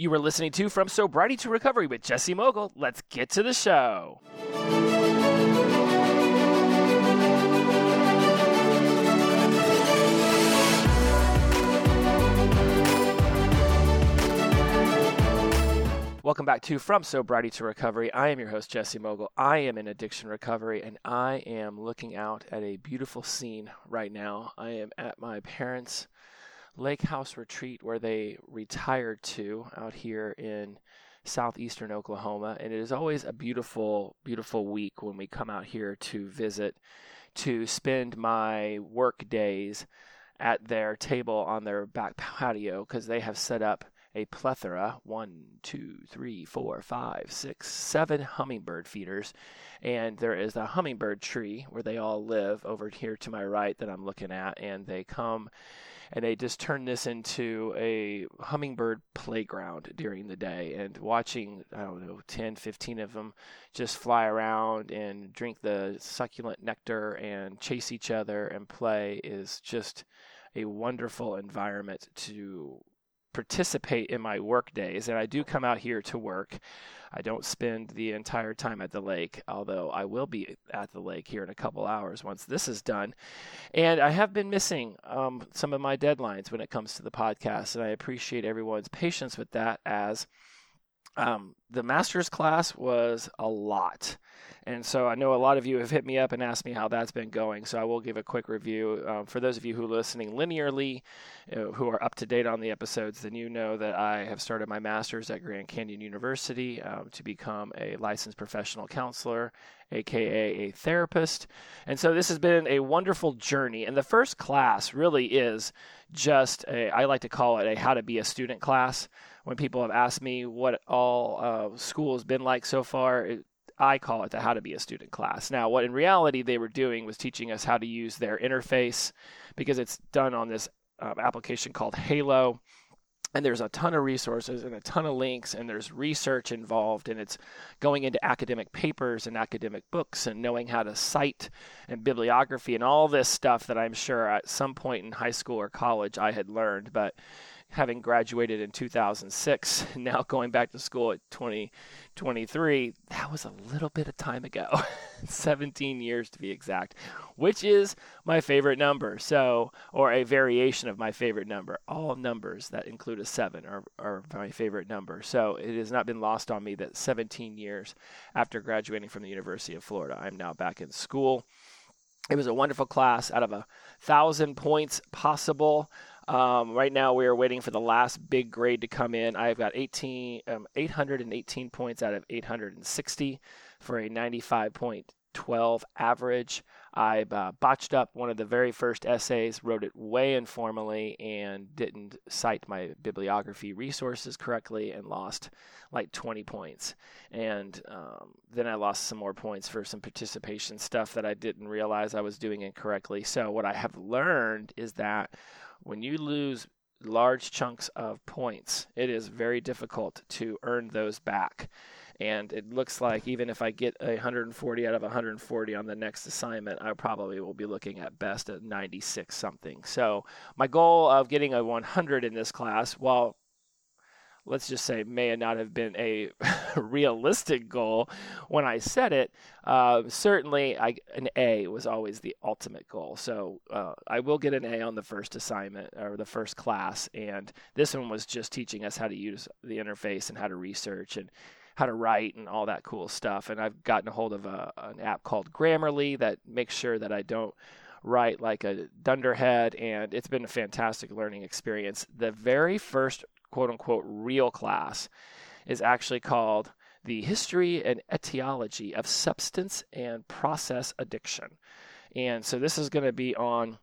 You were listening to From Sobriety to Recovery with Jesse Mogul. Let's get to the show. Welcome back to From Sobriety to Recovery. I am your host, Jesse Mogul. I am in addiction recovery, and I am looking out at a beautiful scene right now. I am at my parents' lake house retreat where they retired to out here in southeastern Oklahoma. And it is always a beautiful, beautiful week when we come out here to visit, to spend my work days at their table on their back patio because they have set up a plethora one, two, three, four, five, six, seven hummingbird feeders. And there is a hummingbird tree where they all live over here to my right that I'm looking at. And they come and they just turn this into a hummingbird playground during the day. And watching i don't know 10 15 of them just fly around and drink the succulent nectar and chase each other and play is just a wonderful environment to participate in my work days, and I do come out here to work. I don't spend the entire time at the lake, although I will be at the lake here in a couple hours once this is done. And I have been missing um, some of my deadlines when it comes to the podcast, and I appreciate everyone's patience with that as um, the master's class was a lot. And so I know a lot of you have hit me up and asked me how that's been going. So I will give a quick review. Um, for those of you who are listening linearly, uh, who are up to date on the episodes, then you know that I have started my master's at Grand Canyon University um, to become a licensed professional counselor, aka a therapist. And so this has been a wonderful journey. And the first class really is just a, I like to call it a how to be a student class when people have asked me what all uh, school has been like so far, it, I call it the how to be a student class. Now, what in reality they were doing was teaching us how to use their interface because it's done on this uh, application called Halo. And there's a ton of resources and a ton of links, and there's research involved, and it's going into academic papers and academic books and knowing how to cite and bibliography and all this stuff that I'm sure at some point in high school or college I had learned. But having graduated in 2006, now going back to school at 2023, that was a little bit of time ago, 17 years to be exact, which is my favorite number. So, or a variation of my favorite number. All numbers that include a seven are, are my favorite number. So it has not been lost on me that 17 years after graduating from the University of Florida, I'm now back in school. It was a wonderful class out of a thousand points possible. Um, right now, we are waiting for the last big grade to come in. I've got 18, um, 818 points out of 860 for a 95.12 average. I uh, botched up one of the very first essays, wrote it way informally, and didn't cite my bibliography resources correctly, and lost like 20 points. And um, then I lost some more points for some participation stuff that I didn't realize I was doing incorrectly. So, what I have learned is that when you lose large chunks of points, it is very difficult to earn those back. And it looks like even if I get 140 out of 140 on the next assignment, I probably will be looking at best at 96 something. So my goal of getting a 100 in this class, while let's just say may not have been a realistic goal when I set it. Uh, certainly, I, an A was always the ultimate goal. So uh, I will get an A on the first assignment or the first class, and this one was just teaching us how to use the interface and how to research and how to write and all that cool stuff. And I've gotten a hold of a, an app called Grammarly that makes sure that I don't write like a dunderhead and it's been a fantastic learning experience the very first quote unquote real class is actually called The History and Etiology of Substance and Process Addiction. And so this is going to be on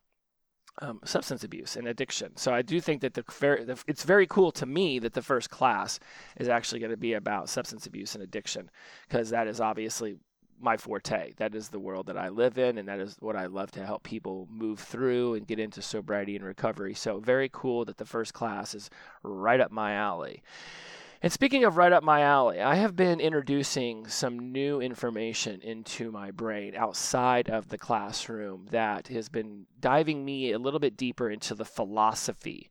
um, substance abuse and addiction. So I do think that the, the, it's very cool to me that the first class is actually going to be about substance abuse and addiction because that is obviously my forte. That is the world that I live in, and that is what I love to help people move through and get into sobriety and recovery. So, very cool that the first class is right up my alley. And speaking of right up my alley, I have been introducing some new information into my brain outside of the classroom that has been diving me a little bit deeper into the philosophy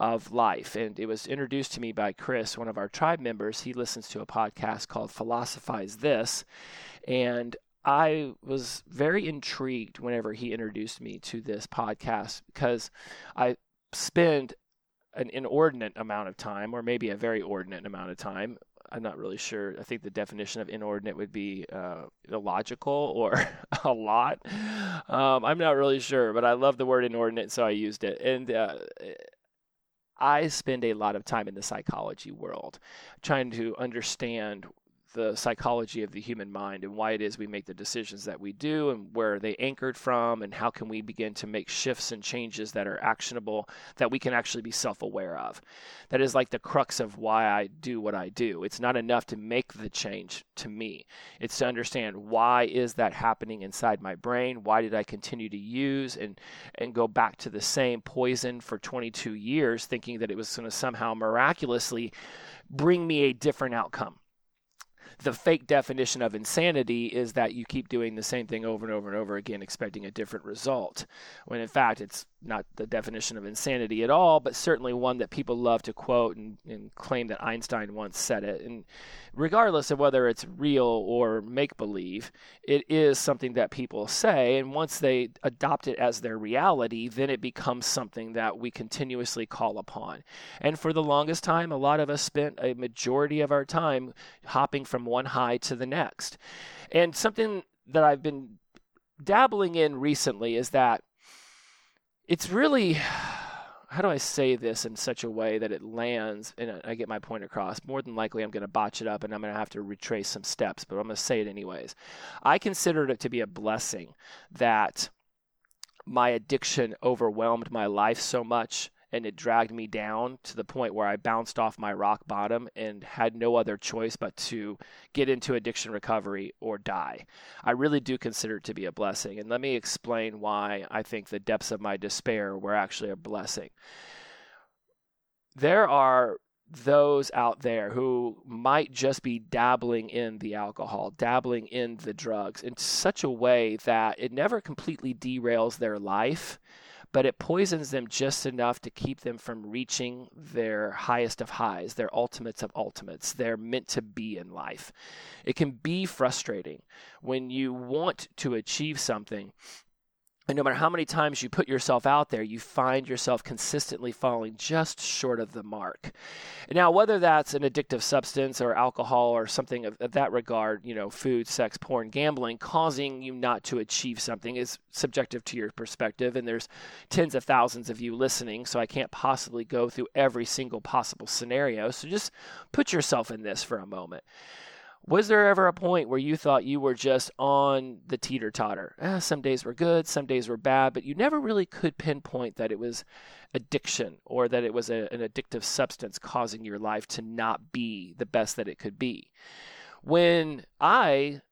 of life. And it was introduced to me by Chris, one of our tribe members. He listens to a podcast called Philosophize This. And I was very intrigued whenever he introduced me to this podcast because I spend an inordinate amount of time, or maybe a very ordinate amount of time. I'm not really sure. I think the definition of inordinate would be uh, illogical or a lot. Um, I'm not really sure, but I love the word inordinate, so I used it. And uh, I spend a lot of time in the psychology world trying to understand the psychology of the human mind and why it is we make the decisions that we do and where they anchored from and how can we begin to make shifts and changes that are actionable that we can actually be self-aware of. That is like the crux of why i do what i do. It's not enough to make the change to me. It's to understand why is that happening inside my brain? Why did i continue to use and and go back to the same poison for 22 years thinking that it was going to somehow miraculously bring me a different outcome the fake definition of insanity is that you keep doing the same thing over and over and over again, expecting a different result. When in fact, it's not the definition of insanity at all, but certainly one that people love to quote and, and claim that Einstein once said it. And regardless of whether it's real or make believe, it is something that people say. And once they adopt it as their reality, then it becomes something that we continuously call upon. And for the longest time, a lot of us spent a majority of our time hopping from one high to the next. And something that I've been dabbling in recently is that it's really how do I say this in such a way that it lands and I get my point across? More than likely, I'm going to botch it up and I'm going to have to retrace some steps, but I'm going to say it anyways. I considered it to be a blessing that my addiction overwhelmed my life so much and it dragged me down to the point where I bounced off my rock bottom and had no other choice but to get into addiction recovery or die. I really do consider it to be a blessing. And let me explain why I think the depths of my despair were actually a blessing. There are those out there who might just be dabbling in the alcohol, dabbling in the drugs in such a way that it never completely derails their life but it poisons them just enough to keep them from reaching their highest of highs, their ultimates of ultimates. They're meant to be in life. It can be frustrating when you want to achieve something and no matter how many times you put yourself out there, you find yourself consistently falling just short of the mark. Now, whether that's an addictive substance or alcohol or something of, of, that regard, you know, food, sex, porn, gambling, causing you not to achieve something is subjective to your perspective. And there's tens of thousands of you listening, so I can't possibly go through every single possible scenario. So just put yourself in this for a moment. Was there ever a point where you thought you were just on the teeter totter? Eh, some days were good, some days were bad, but you never really could pinpoint that it was addiction or that it was a, an addictive substance causing your life to not be the best that it could be. When I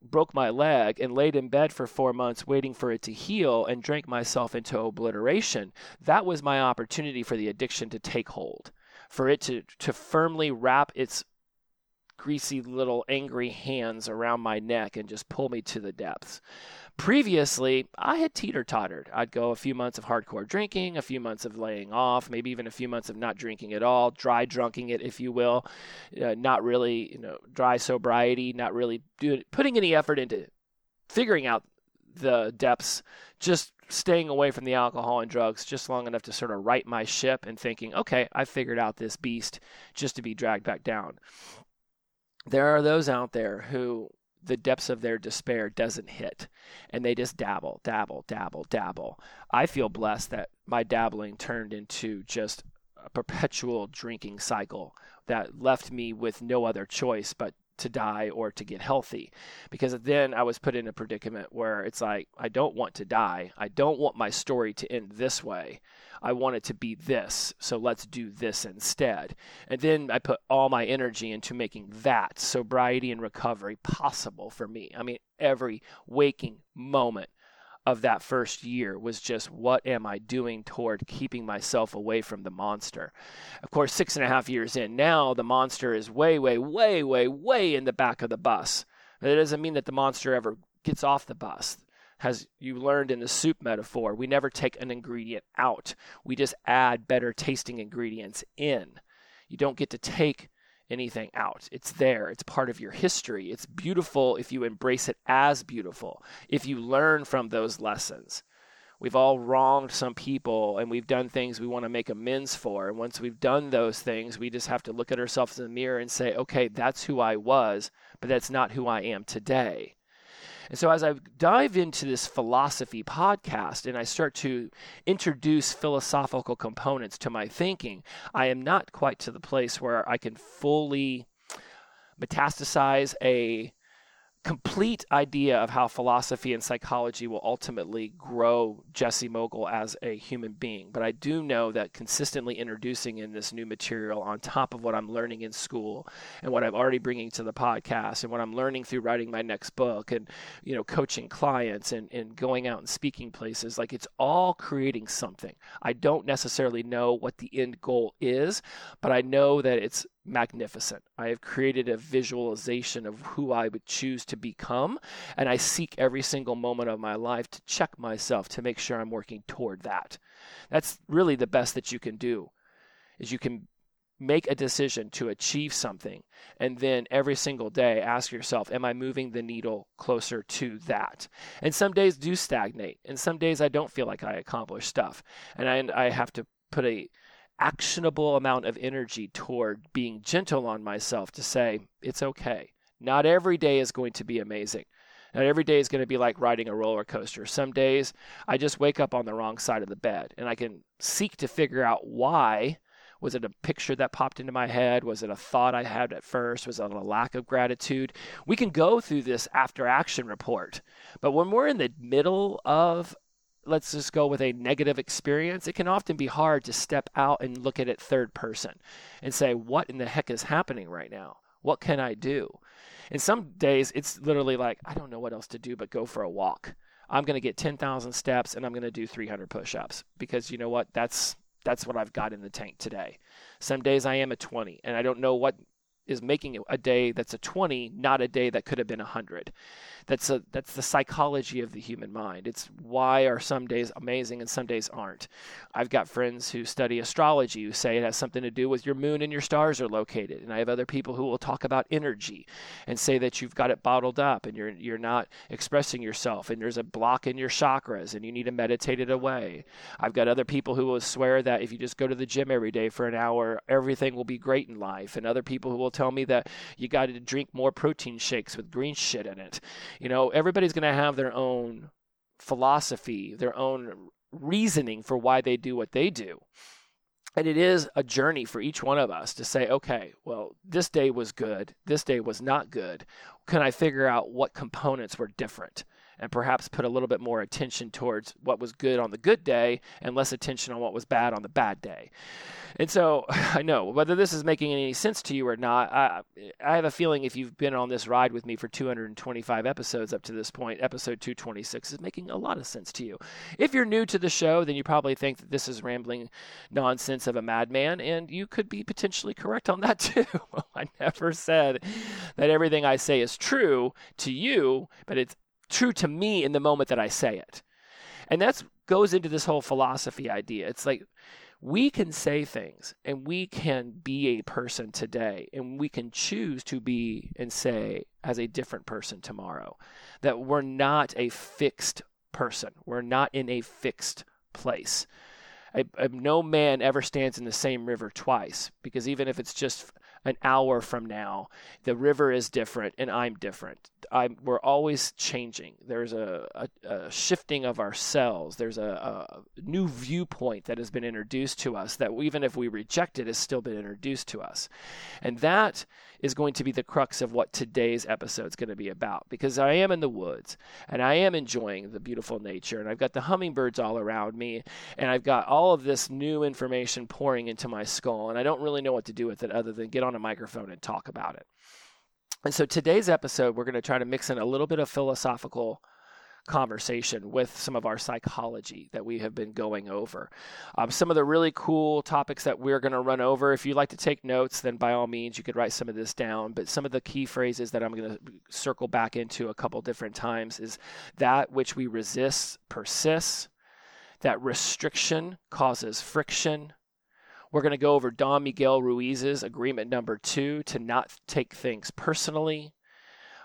broke my leg and laid in bed for four months waiting for it to heal and drank myself into obliteration, that was my opportunity for the addiction to take hold, for it to, to firmly wrap its greasy little angry hands around my neck and just pull me to the depths. Previously, I had teeter tottered. I'd go a few months of hardcore drinking, a few months of laying off, maybe even a few months of not drinking at all, dry drunking it, if you will. Uh, not really, you know, dry sobriety, not really doing, putting any effort into figuring out the depths, just staying away from the alcohol and drugs just long enough to sort of right my ship and thinking, okay, I figured out this beast just to be dragged back down there are those out there who the depths of their despair doesn't hit and they just dabble, dabble, dabble, dabble. I feel blessed that my dabbling turned into just a perpetual drinking cycle that left me with no other choice but to die or to get healthy because then I was put in a predicament where it's like I don't want to die. I don't want my story to end this way. I want it to be this, so let's do this instead. And then I put all my energy into making that sobriety and recovery possible for me. I mean, every waking moment of that first year was just what am I doing toward keeping myself away from the monster? Of course, six and a half years in now, the monster is way, way, way, way, way in the back of the bus. It doesn't mean that the monster ever gets off the bus. as you learned in the soup metaphor, we never take an ingredient out. We just add better tasting ingredients in. You don't get to take anything out. It's there. It's part of your history. It's beautiful if you embrace it as beautiful, if you learn from those lessons. We've all wronged some people and we've done things we want to make amends for. And once we've done those things, we just have to look at ourselves in the mirror and say, okay, that's who I was, but that's not who I am today. And so, as I dive into this philosophy podcast and I start to introduce philosophical components to my thinking, I am not quite to the place where I can fully metastasize a complete idea of how philosophy and psychology will ultimately grow Jesse Mogul as a human being. But I do know that consistently introducing in this new material on top of what I'm learning in school and what I'm already bringing to the podcast and what I'm learning through writing my next book and, you know, coaching clients and, and going out and speaking places, like it's all creating something. I don't necessarily know what the end goal is, but I know that it's magnificent. I have created a visualization of who I would choose to become, and I seek every single moment of my life to check myself to make sure I'm working toward that. That's really the best that you can do. Is you can make a decision to achieve something and then every single day ask yourself am i moving the needle closer to that and some days do stagnate and some days i don't feel like i accomplish stuff and i, I have to put a actionable amount of energy toward being gentle on myself to say, it's okay. Not every day is going to be amazing. Not every day is going to be like riding a roller coaster. Some days I just wake up on the wrong side of the bed and I can seek to figure out why. Was it a picture that popped into my head? Was it a thought I had at first? Was it a lack of gratitude? We can go through this after action report. But when we're in the middle of let's just go with a negative experience, it can often be hard to step out and look at it third person and say, what in the heck is happening right now? What can I do? And some days it's literally like, I don't know what else to do but go for a walk. I'm going to get 10,000 steps and I'm going to do 300 push ups because you know what? That's that's what I've got in the tank today. Some days I am a 20 and I don't know what is making a day that's a 20 not a day that could have been a 100 that's a that's the psychology of the human mind. It's why are some days amazing and some days aren't. I've got friends who study astrology who say it has something to do with your moon and your stars are located. And I have other people who will talk about energy and say that you've got it bottled up and you're you're not expressing yourself and there's a block in your chakras and you need to meditate it away. I've got other people who will swear that if you just go to the gym every day for an hour, everything will be great in life. And other people who will tell me that you got to drink more protein shakes with green shit in it. You know, everybody's going to have their own philosophy, their own reasoning for why they do what they do. And it is a journey for each one of us to say, okay, well, this day was good. This day was not good. Can I figure out what components were different? And perhaps put a little bit more attention towards what was good on the good day and less attention on what was bad on the bad day. And so I know whether this is making any sense to you or not, I, I have a feeling if you've been on this ride with me for 225 episodes up to this point, episode 226 is making a lot of sense to you. If you're new to the show, then you probably think that this is rambling nonsense of a madman, and you could be potentially correct on that too. I never said that everything I say is true to you, but it's true to me in the moment that I say it. And that goes into this whole philosophy idea. It's like we can say things and we can be a person today and we can choose to be and say as a different person tomorrow. That we're not a fixed person, we're not in a fixed place. I, I, no man ever stands in the same river twice because even if it's just an hour from now, the river is different and I'm different. I'm, we're always changing. There's a, a, a shifting of ourselves. There's a, a, new viewpoint that has been introduced to us that even if we reject it, has still been introduced to us. And that is going to be the crux of what today's episode is going to be about because I am in the woods and I am enjoying the beautiful nature and I've got the hummingbirds all around me and I've got all of this new information pouring into my skull and I don't really know what to do with it other than get on a microphone and talk about it. And so today's episode, we're going to try to mix in a little bit of philosophical conversation with some of our psychology that we have been going over. Um, some of the really cool topics that we're going to run over. If you'd like to take notes, then by all means, you could write some of this down. But some of the key phrases that I'm going to circle back into a couple different times is that which we resist persists, that restriction causes friction. We're going to go over Don Miguel Ruiz's agreement number two to not take things personally.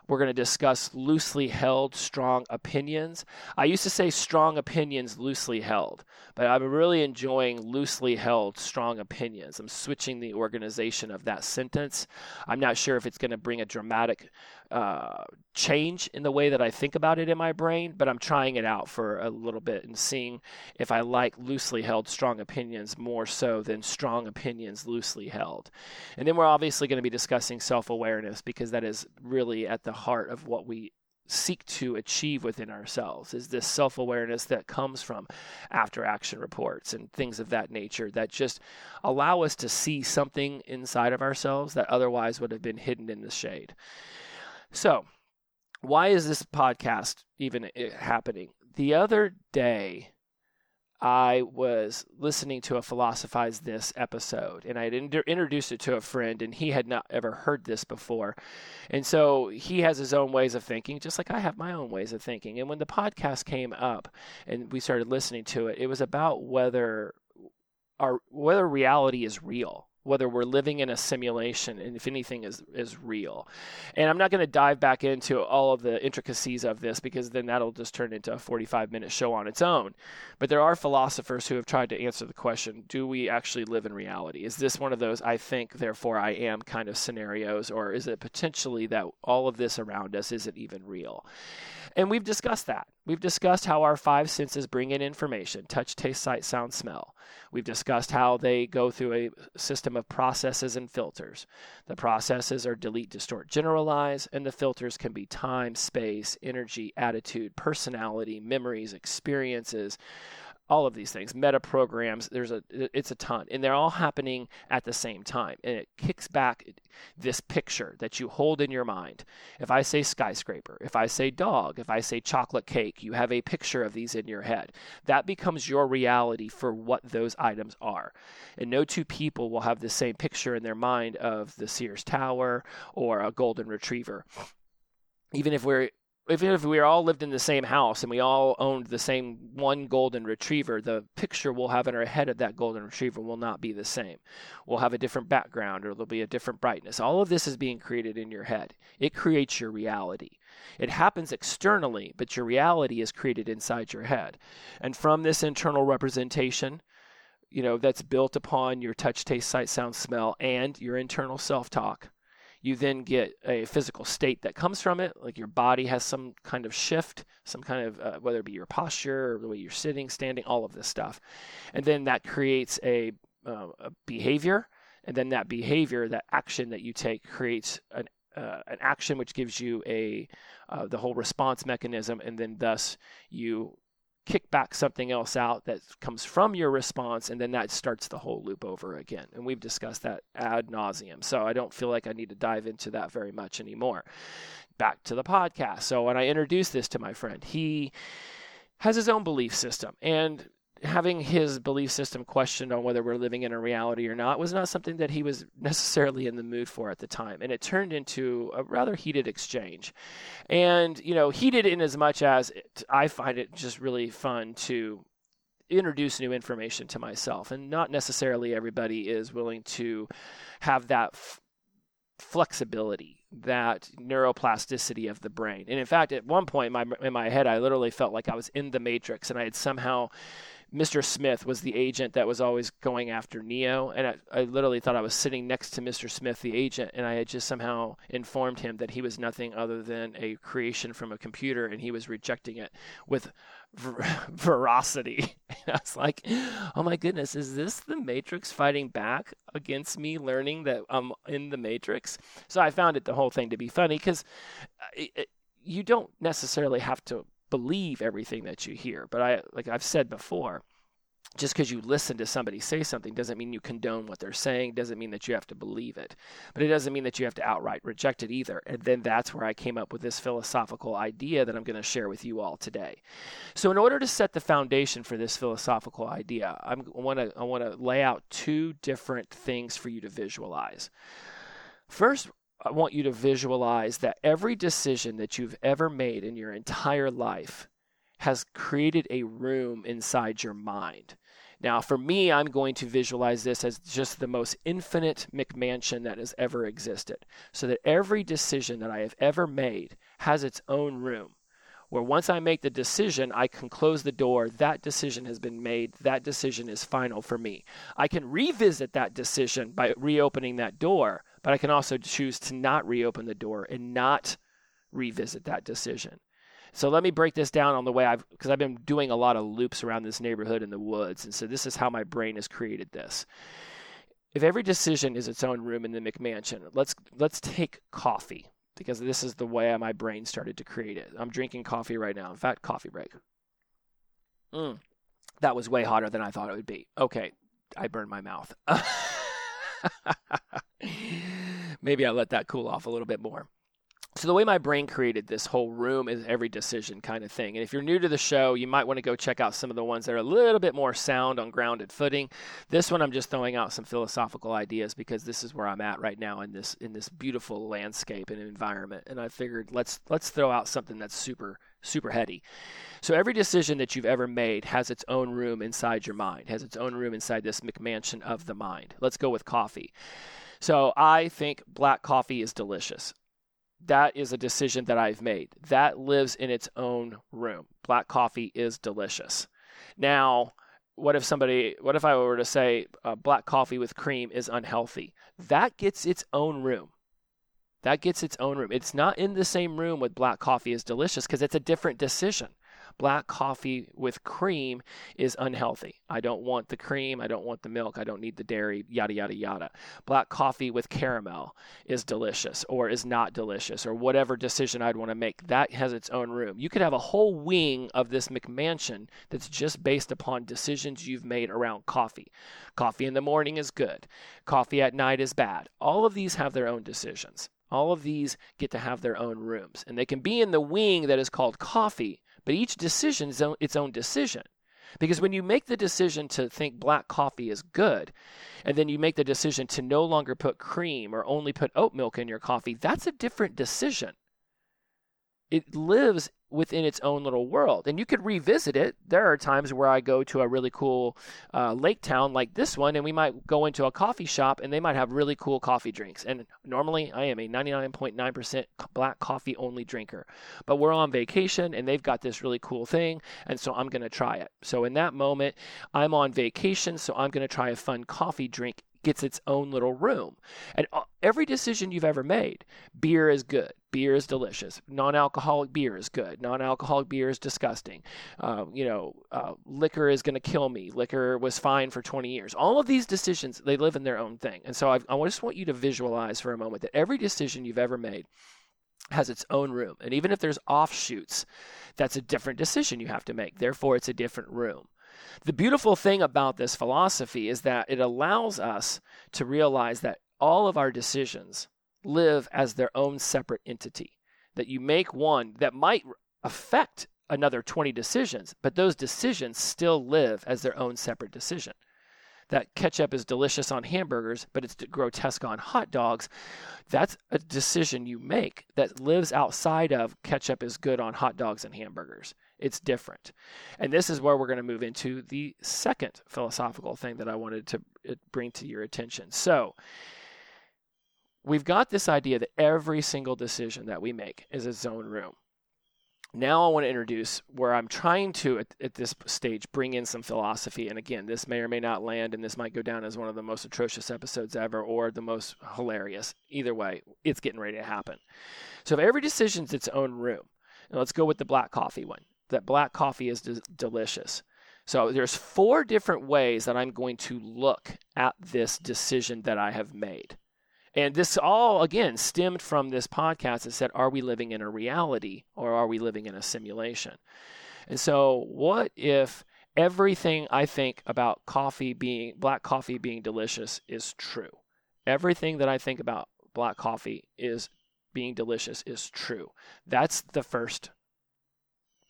We're going to discuss loosely held strong opinions. I used to say strong opinions loosely held, but I'm really enjoying loosely held strong opinions. I'm switching the organization of that sentence. I'm not sure if it's going to bring a dramatic uh, change in the way that I think about it in my brain, but I'm trying it out for a little bit and seeing if I like loosely held strong opinions more so than strong opinions loosely held. And then we're obviously going to be discussing self awareness because that is really at the heart of what we seek to achieve within ourselves is this self-awareness that comes from after action reports and things of that nature that just allow us to see something inside of ourselves that otherwise would have been hidden in the shade so, why is this podcast even eh, happening? The other day, I was listening to a Philosophize This episode, and I had inter- introduced it to a friend, and he had not ever heard this before. And so he has his own ways of thinking, just like I have my own ways of thinking. And when the podcast came up and we started listening to it, it was about whether our whether reality is real whether we're living in a simulation and if anything is is real. And I'm not going to dive back into all of the intricacies of this because then that'll just turn into a 45 minute show on its own. But there are philosophers who have tried to answer the question, do we actually live in reality? Is this one of those I think therefore I am kind of scenarios or is it potentially that all of this around us isn't even real? And we've discussed that. We've discussed how our five senses bring in information touch, taste, sight, sound, smell. We've discussed how they go through a system of processes and filters. The processes are delete, distort, generalize, and the filters can be time, space, energy, attitude, personality, memories, experiences, all of these things meta programs there's a it's a ton and they're all happening at the same time and it kicks back this picture that you hold in your mind. If i say skyscraper if i say dog if i say chocolate cake you have a picture of these in your head. That becomes your reality for what those items are. And no two people will have the same picture in their mind of the sears tower or a golden retriever. Even if we're even if we all lived in the same house and we all owned the same one golden retriever, the picture we'll have in our head of that golden retriever will not be the same. We'll have a different background or there'll be a different brightness. All of this is being created in your head. It creates your reality. It happens externally, but your reality is created inside your head. And from this internal representation, you know, that's built upon your touch, taste, sight, sound, smell, and your internal self talk you then get a physical state that comes from it like your body has some kind of shift some kind of uh, whether it be your posture or the way you're sitting standing all of this stuff. And then that creates a, uh, a behavior. And then that behavior that action that you take creates an uh, an action which gives you a uh, the whole response mechanism. And then thus you kick back something else out that comes from your response, and then that starts the whole loop over again. And we've discussed that ad nauseum. So I don't feel like I need to dive into that very much anymore. Back to the podcast. So when I introduced this to my friend, he has his own belief system. And having his belief system questioned on whether we're living in a reality or not was not something that he was necessarily in the mood for at the time. And it turned into a rather heated exchange. And, you know, heated in as much as it, I find it just really fun to introduce new information to myself. And not necessarily everybody is willing to have that. F- flexibility, that neuroplasticity of the brain. And in fact, at one point in my, in my head, I literally felt like I was in the matrix and I had somehow Mr. Smith was the agent that was always going after Neo, and I, I, literally thought I was sitting next to Mr. Smith, the agent, and I had just somehow informed him that he was nothing other than a creation from a computer, and he was rejecting it with ver- veracity. And I was like, "Oh my goodness, is this the Matrix fighting back against me, learning that I'm in the Matrix?" So I found it the whole thing to be funny because uh, you don't necessarily have to believe everything that you hear. But I, like I've said before, just because you listen to somebody say something doesn't mean you condone what they're saying, doesn't mean that you have to believe it. But it doesn't mean that you have to outright reject it either. And then that's where I came up with this philosophical idea that I'm going to share with you all today. So in order to set the foundation for this philosophical idea, I'm, I want to I want to lay out two different things for you to visualize. First, I want you to visualize that every decision that you've ever made in your entire life has created a room inside your mind. Now, for me, I'm going to visualize this as just the most infinite McMansion that has ever existed. So that every decision that I have ever made has its own room. Where once I make the decision, I can close the door. That decision has been made. That decision is final for me. I can revisit that decision by reopening that door, but I can also choose to not reopen the door and not revisit that decision. So let me break this down on the way I've because I've been doing a lot of loops around this neighborhood in the woods, and so this is how my brain has created this. If every decision is its own room in the McMansion, let's let's take coffee because this is the way my brain started to create it. I'm drinking coffee right now. In fact, coffee break. Mm, that was way hotter than I thought it would be. Okay, I burned my mouth. Maybe I let that cool off a little bit more. So the way my brain created this whole room is every decision kind of thing. And if you're new to the show, you might want to go check out some of the ones that are a little bit more sound on grounded footing. This one I'm just throwing out some philosophical ideas because this is where I'm at right now in this in this beautiful landscape and environment. And I figured let's let's throw out something that's super super heady. So every decision that you've ever made has its own room inside your mind, has its own room inside this McMansion of the mind. Let's go with coffee. So I think black coffee is delicious that is a decision that I've made. That lives in its own room. Black coffee is delicious. Now, what if somebody, what if I were to say uh, black coffee with cream is unhealthy? That gets its own room. That gets its own room. It's not in the same room with black coffee is delicious because it's a different decision black coffee with cream is unhealthy. I don't want the cream. I don't want the milk. I don't need the dairy, yada, yada, yada. Black coffee with caramel is delicious or is not delicious or whatever decision I'd want to make. That has its own room. You could have a whole wing of this McMansion that's just based upon decisions you've made around coffee. Coffee in the morning is good, coffee at night is bad. All of these have their own decisions. All of these get to have their own rooms, and they can be in the wing that is called coffee, but each decision is its own decision. Because when you make the decision to think black coffee is good, and then you make the decision to no longer put cream or only put oat milk in your coffee, that's a different decision. It lives within its own little world. And you could revisit it. There are times where I go to a really cool uh, lake town like this one, and we might go into a coffee shop and they might have really cool coffee drinks. And normally I am a 99.9% black coffee only drinker. But we're on vacation and they've got this really cool thing, and so I'm going to try it. So in that moment, I'm on vacation, so I'm going to try a fun coffee drink gets its own little room. And uh, every decision you've ever made, beer is good. Beer is delicious. Non-alcoholic beer is good. Non-alcoholic beer is disgusting. Uh, you know, uh, liquor is going to kill me. Liquor was fine for 20 years. All of these decisions, they live in their own thing. And so I, I just want you to visualize for a moment that every decision you've ever made has its own room. And even if there's offshoots, that's a different decision you have to make. Therefore, it's a different room. The beautiful thing about this philosophy is that it allows us to realize that all of our decisions live as their own separate entity. That you make one that might affect another 20 decisions, but those decisions still live as their own separate decision. That ketchup is delicious on hamburgers, but it's grotesque on hot dogs. That's a decision you make that lives outside of ketchup is good on hot dogs and hamburgers. It's different. And this is where we're going to move into the second philosophical thing that I wanted to bring to your attention. So, we've got this idea that every single decision that we make is a zone room. Now, I want to introduce where I'm trying to, at, at, this stage, bring in some philosophy. And again, this may or may not land, and this might go down as one of the most atrocious episodes ever or the most hilarious. Either way, it's getting ready to happen. So, if every decision's its own room, let's go with the black coffee one that black coffee is de- delicious. So there's four different ways that I'm going to look at this decision that I have made. And this all, again, stemmed from this podcast that said, Are we living in a reality or are we living in a simulation? And so, what if everything I think about coffee being black coffee being delicious is true. Everything that I think about black coffee is being delicious is true. That's the first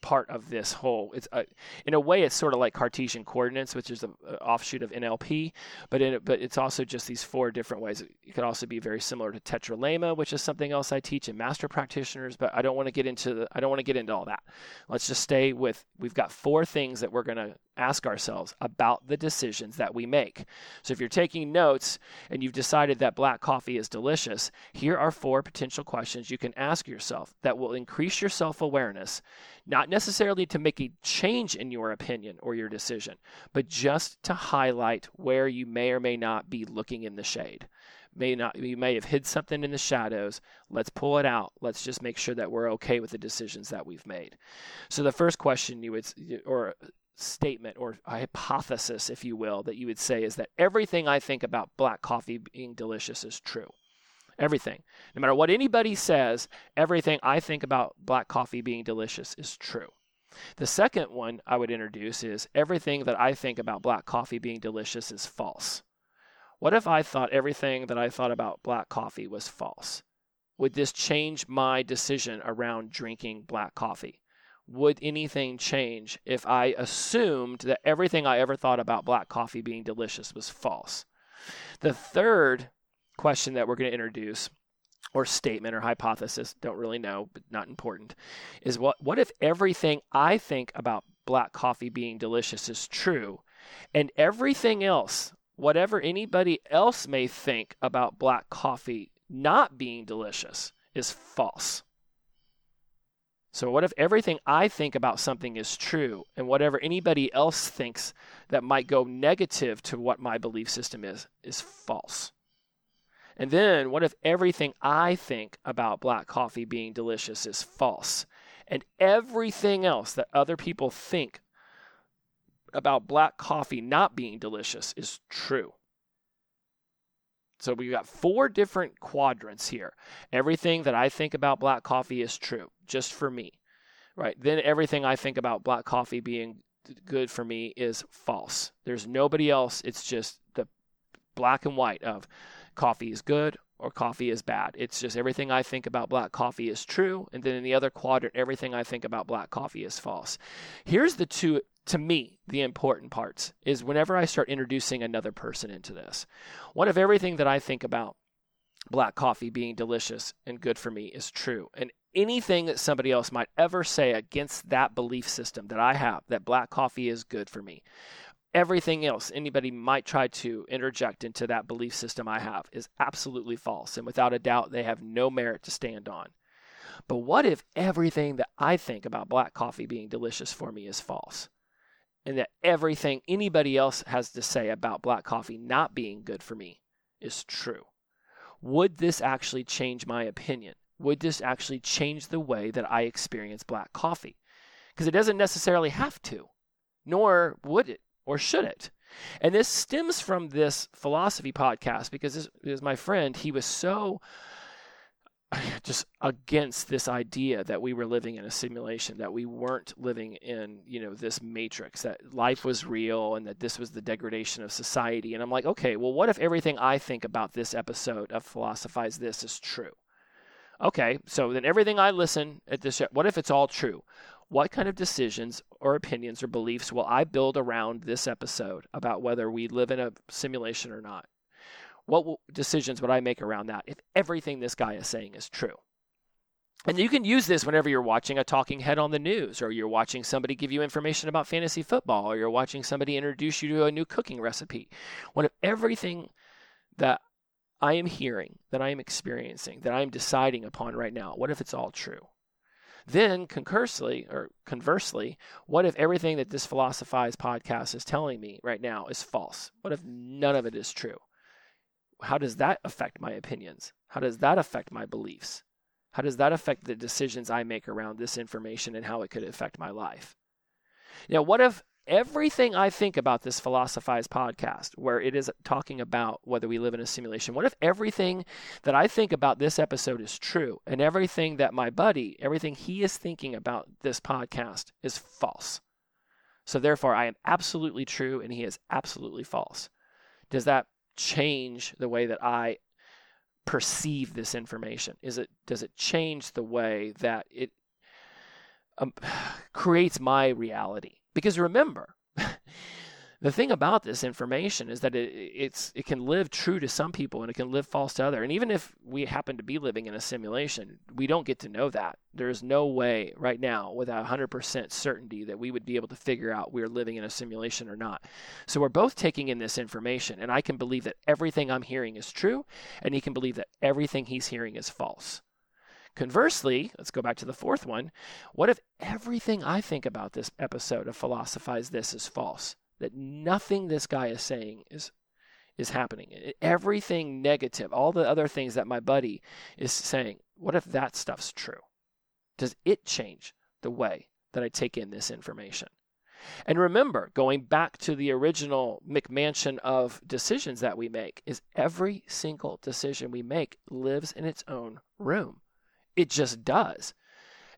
part of this whole. It's a, in a way, it's sort of like Cartesian coordinates, which is an offshoot of NLP, but it, but it's also just these four different ways. It could also be very similar to tetralemma, which is something else I teach in master practitioners. But I don't want to get into the, I don't want to get into all that. Let's just stay with. We've got four things that we're going to ask ourselves about the decisions that we make. So if you're taking notes and you've decided that black coffee is delicious, here are four potential questions you can ask yourself that will increase your self awareness, not necessarily to make a change in your opinion or your decision, but just to highlight where you may or may not be looking in the shade. May not you may have hid something in the shadows. Let's pull it out. Let's just make sure that we're okay with the decisions that we've made. So the first question you would or statement or hypothesis, if you will, that you would say is that everything I think about black coffee being delicious is true. Everything. No matter what anybody says, everything I think about black coffee being delicious is true. The second one I would introduce is everything that I think about black coffee being delicious is false. What if I thought everything that I thought about black coffee was false? Would this change my decision around drinking black coffee? Would anything change if I assumed that everything I ever thought about black coffee being delicious was false? The third question that we're going to introduce or statement or hypothesis, don't really know, but not important, is what what if everything I think about black coffee being delicious is true and everything else, whatever anybody else may think about black coffee not being delicious is false? So, what if everything I think about something is true, and whatever anybody else thinks that might go negative to what my belief system is, is false? And then, what if everything I think about black coffee being delicious is false, and everything else that other people think about black coffee not being delicious is true? So we've got four different quadrants here. Everything that I think about black coffee is true, just for me. Right. Then everything I think about black coffee being good for me is false. There's nobody else. It's just the black and white of coffee is good or coffee is bad. It's just everything I think about black coffee is true. And then in the other quadrant, everything I think about black coffee is false. Here's the two to me, the important parts is whenever I start introducing another person into this. What if everything that I think about black coffee being delicious and good for me is true? And anything that somebody else might ever say against that belief system that I have, that black coffee is good for me, everything else anybody might try to interject into that belief system I have is absolutely false. And without a doubt, they have no merit to stand on. But what if everything that I think about black coffee being delicious for me is false? and that everything anybody else has to say about black coffee not being good for me is true. Would this actually change my opinion? Would this actually change the way that I experience black coffee? Because it doesn't necessarily have to, nor would it or should it. And this stems from this philosophy podcast because this is my friend. He was so just against this idea that we were living in a simulation that we weren't living in you know this matrix that life was real and that this was the degradation of society and i'm like okay well what if everything i think about this episode of philosophize this is true okay so then everything i listen at this what if it's all true what kind of decisions or opinions or beliefs will i build around this episode about whether we live in a simulation or not what decisions would I make around that if everything this guy is saying is true? And you can use this whenever you're watching a talking head on the news, or you're watching somebody give you information about fantasy football, or you're watching somebody introduce you to a new cooking recipe. What if everything that I am hearing, that I am experiencing, that I am deciding upon right now, what if it's all true? Then, conversely, or conversely, what if everything that this Philosophize podcast is telling me right now is false? What if none of it is true? how does that affect my opinions? How does that affect my beliefs? How does that affect the decisions I make around this information and how it could affect my life? Now, what if everything I think about this Philosophize podcast, where it is talking about whether we live in a simulation, what if everything that I think about this episode is true and everything that my buddy, everything he is thinking about this podcast is false? So therefore, I am absolutely true and he is absolutely false. Does that change the way that I perceive this information? Is it does it change the way that it um, creates my reality? Because remember, the thing about this information is that it, it's it can live true to some people and it can live false to other. And even if we happen to be living in a simulation, we don't get to know that. There's no way right now, without 100% certainty, that we would be able to figure out we're living in a simulation or not. So we're both taking in this information, and I can believe that everything I'm hearing is true, and he can believe that everything he's hearing is false. Conversely, let's go back to the fourth one. What if everything I think about this episode of Philosophize This is false? that nothing this guy is saying is is happening. Everything negative, all the other things that my buddy is saying, what if that stuff's true? Does it change the way that I take in this information? And remember, going back to the original McMansion of decisions that we make, is every single decision we make lives in its own room. It just does.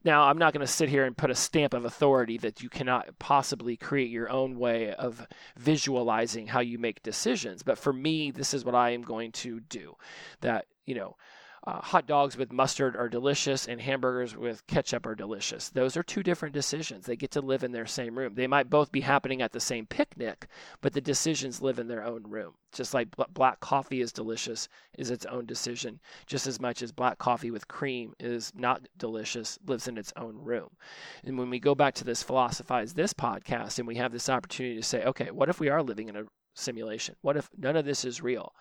Now, I'm not going to sit here and put a stamp of authority that you cannot possibly create your own way of visualizing how you make decisions. But for me, this is what I am going to do. That, you know, uh, hot dogs with mustard are delicious and hamburgers with ketchup are delicious. Those are two different decisions. They get to live in their same room. They might both be happening at the same picnic, but the decisions live in their own room. Just like black coffee is delicious is its own decision, just as much as black coffee with cream is not delicious, lives in its own room. And when we go back to this philosophize this podcast and we have this opportunity to say, okay, what if we are living in a simulation? What if none of this is real?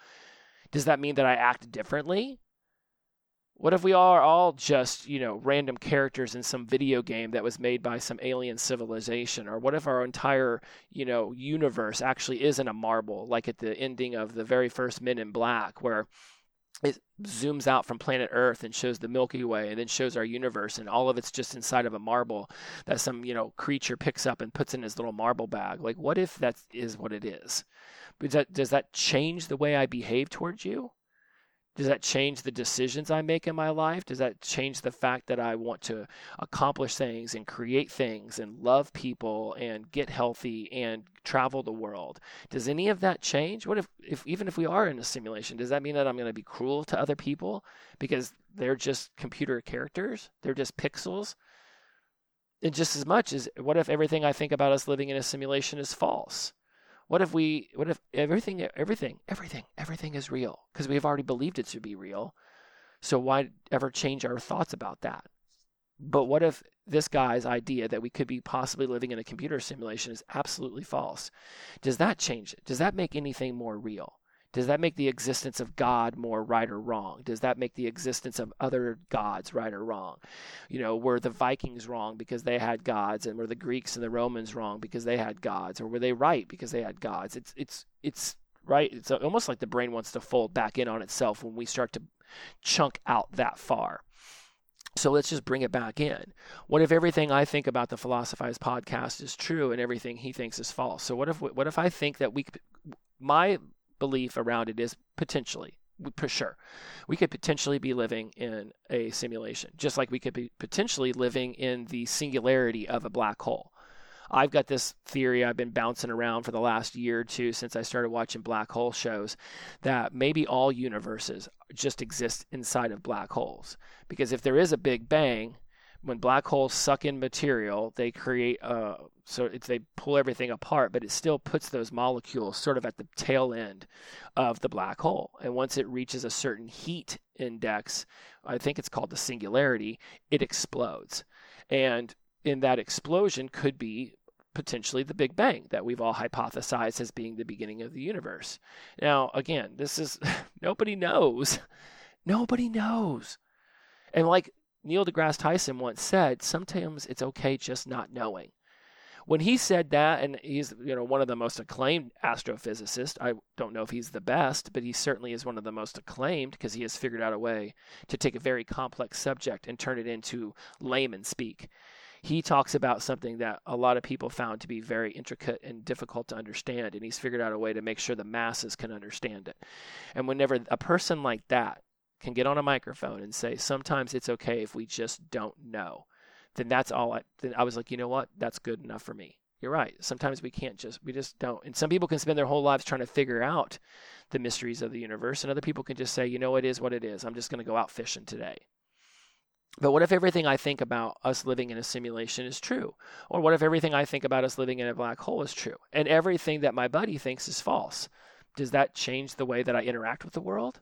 Does that mean that I act differently? What if we are all just, you know, random characters in some video game that was made by some alien civilization? Or what if our entire, you know, universe actually isn't a marble, like at the ending of the very first Men in Black, where it zooms out from planet Earth and shows the Milky Way and then shows our universe and all of it's just inside of a marble that some, you know, creature picks up and puts in his little marble bag. Like what if that is what it is? Does that, does that change the way I behave towards you? Does that change the decisions I make in my life? Does that change the fact that I want to accomplish things and create things and love people and get healthy and travel the world? Does any of that change? What if, if even if we are in a simulation, does that mean that I'm going to be cruel to other people because they're just computer characters? They're just pixels? And just as much as what if everything I think about us living in a simulation is false? What if we what if everything everything everything everything is real because we have already believed it to be real. So why ever change our thoughts about that? But what if this guy's idea that we could be possibly living in a computer simulation is absolutely false? Does that change it? Does that make anything more real? Does that make the existence of God more right or wrong? Does that make the existence of other gods right or wrong? You know, were the Vikings wrong because they had gods, and were the Greeks and the Romans wrong because they had gods, or were they right because they had gods? It's it's it's right. It's almost like the brain wants to fold back in on itself when we start to chunk out that far. So let's just bring it back in. What if everything I think about the Philosophize podcast is true and everything he thinks is false? So what if what if I think that we my belief around it is potentially for sure. We could potentially be living in a simulation just like we could be potentially living in the singularity of a black hole. I've got this theory i've been bouncing around for the last year or two since i started watching black hole shows that maybe all universes just exist inside of black holes. Because if there is a big bang when black holes suck in material, they create a so they pull everything apart, but it still puts those molecules sort of at the tail end of the black hole. And once it reaches a certain heat index, I think it's called the singularity, it explodes. And in that explosion could be potentially the Big Bang that we've all hypothesized as being the beginning of the universe. Now, again, this is nobody knows. Nobody knows. And like Neil deGrasse Tyson once said, sometimes it's okay just not knowing. When he said that, and he's you know one of the most acclaimed astrophysicists, I don't know if he's the best, but he certainly is one of the most acclaimed because he has figured out a way to take a very complex subject and turn it into layman speak. He talks about something that a lot of people found to be very intricate and difficult to understand, and he's figured out a way to make sure the masses can understand it. And whenever a person like that can get on a microphone and say, sometimes it's okay if we just don't know, then that's all I, then I was like, you know what? That's good enough for me. You're right. Sometimes we can't just, we just don't. And some people can spend their whole lives trying to figure out the mysteries of the universe, and other people can just say, you know, it is what it is. I'm just going to go out fishing today. But what if everything I think about us living in a simulation is true? Or what if everything I think about us living in a black hole is true? And everything that my buddy thinks is false? Does that change the way that I interact with the world?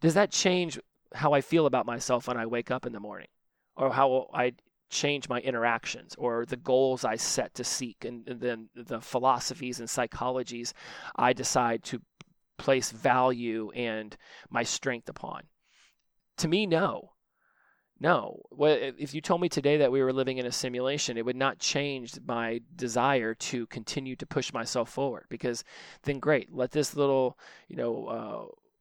Does that change how I feel about myself when I wake up in the morning? Or how I change my interactions or the goals I set to seek and, and then the philosophies and psychologies I decide to place value and my strength upon? To me, no. No. If you told me today that we were living in a simulation, it would not change my desire to continue to push myself forward. Because then, great, let this little, you know,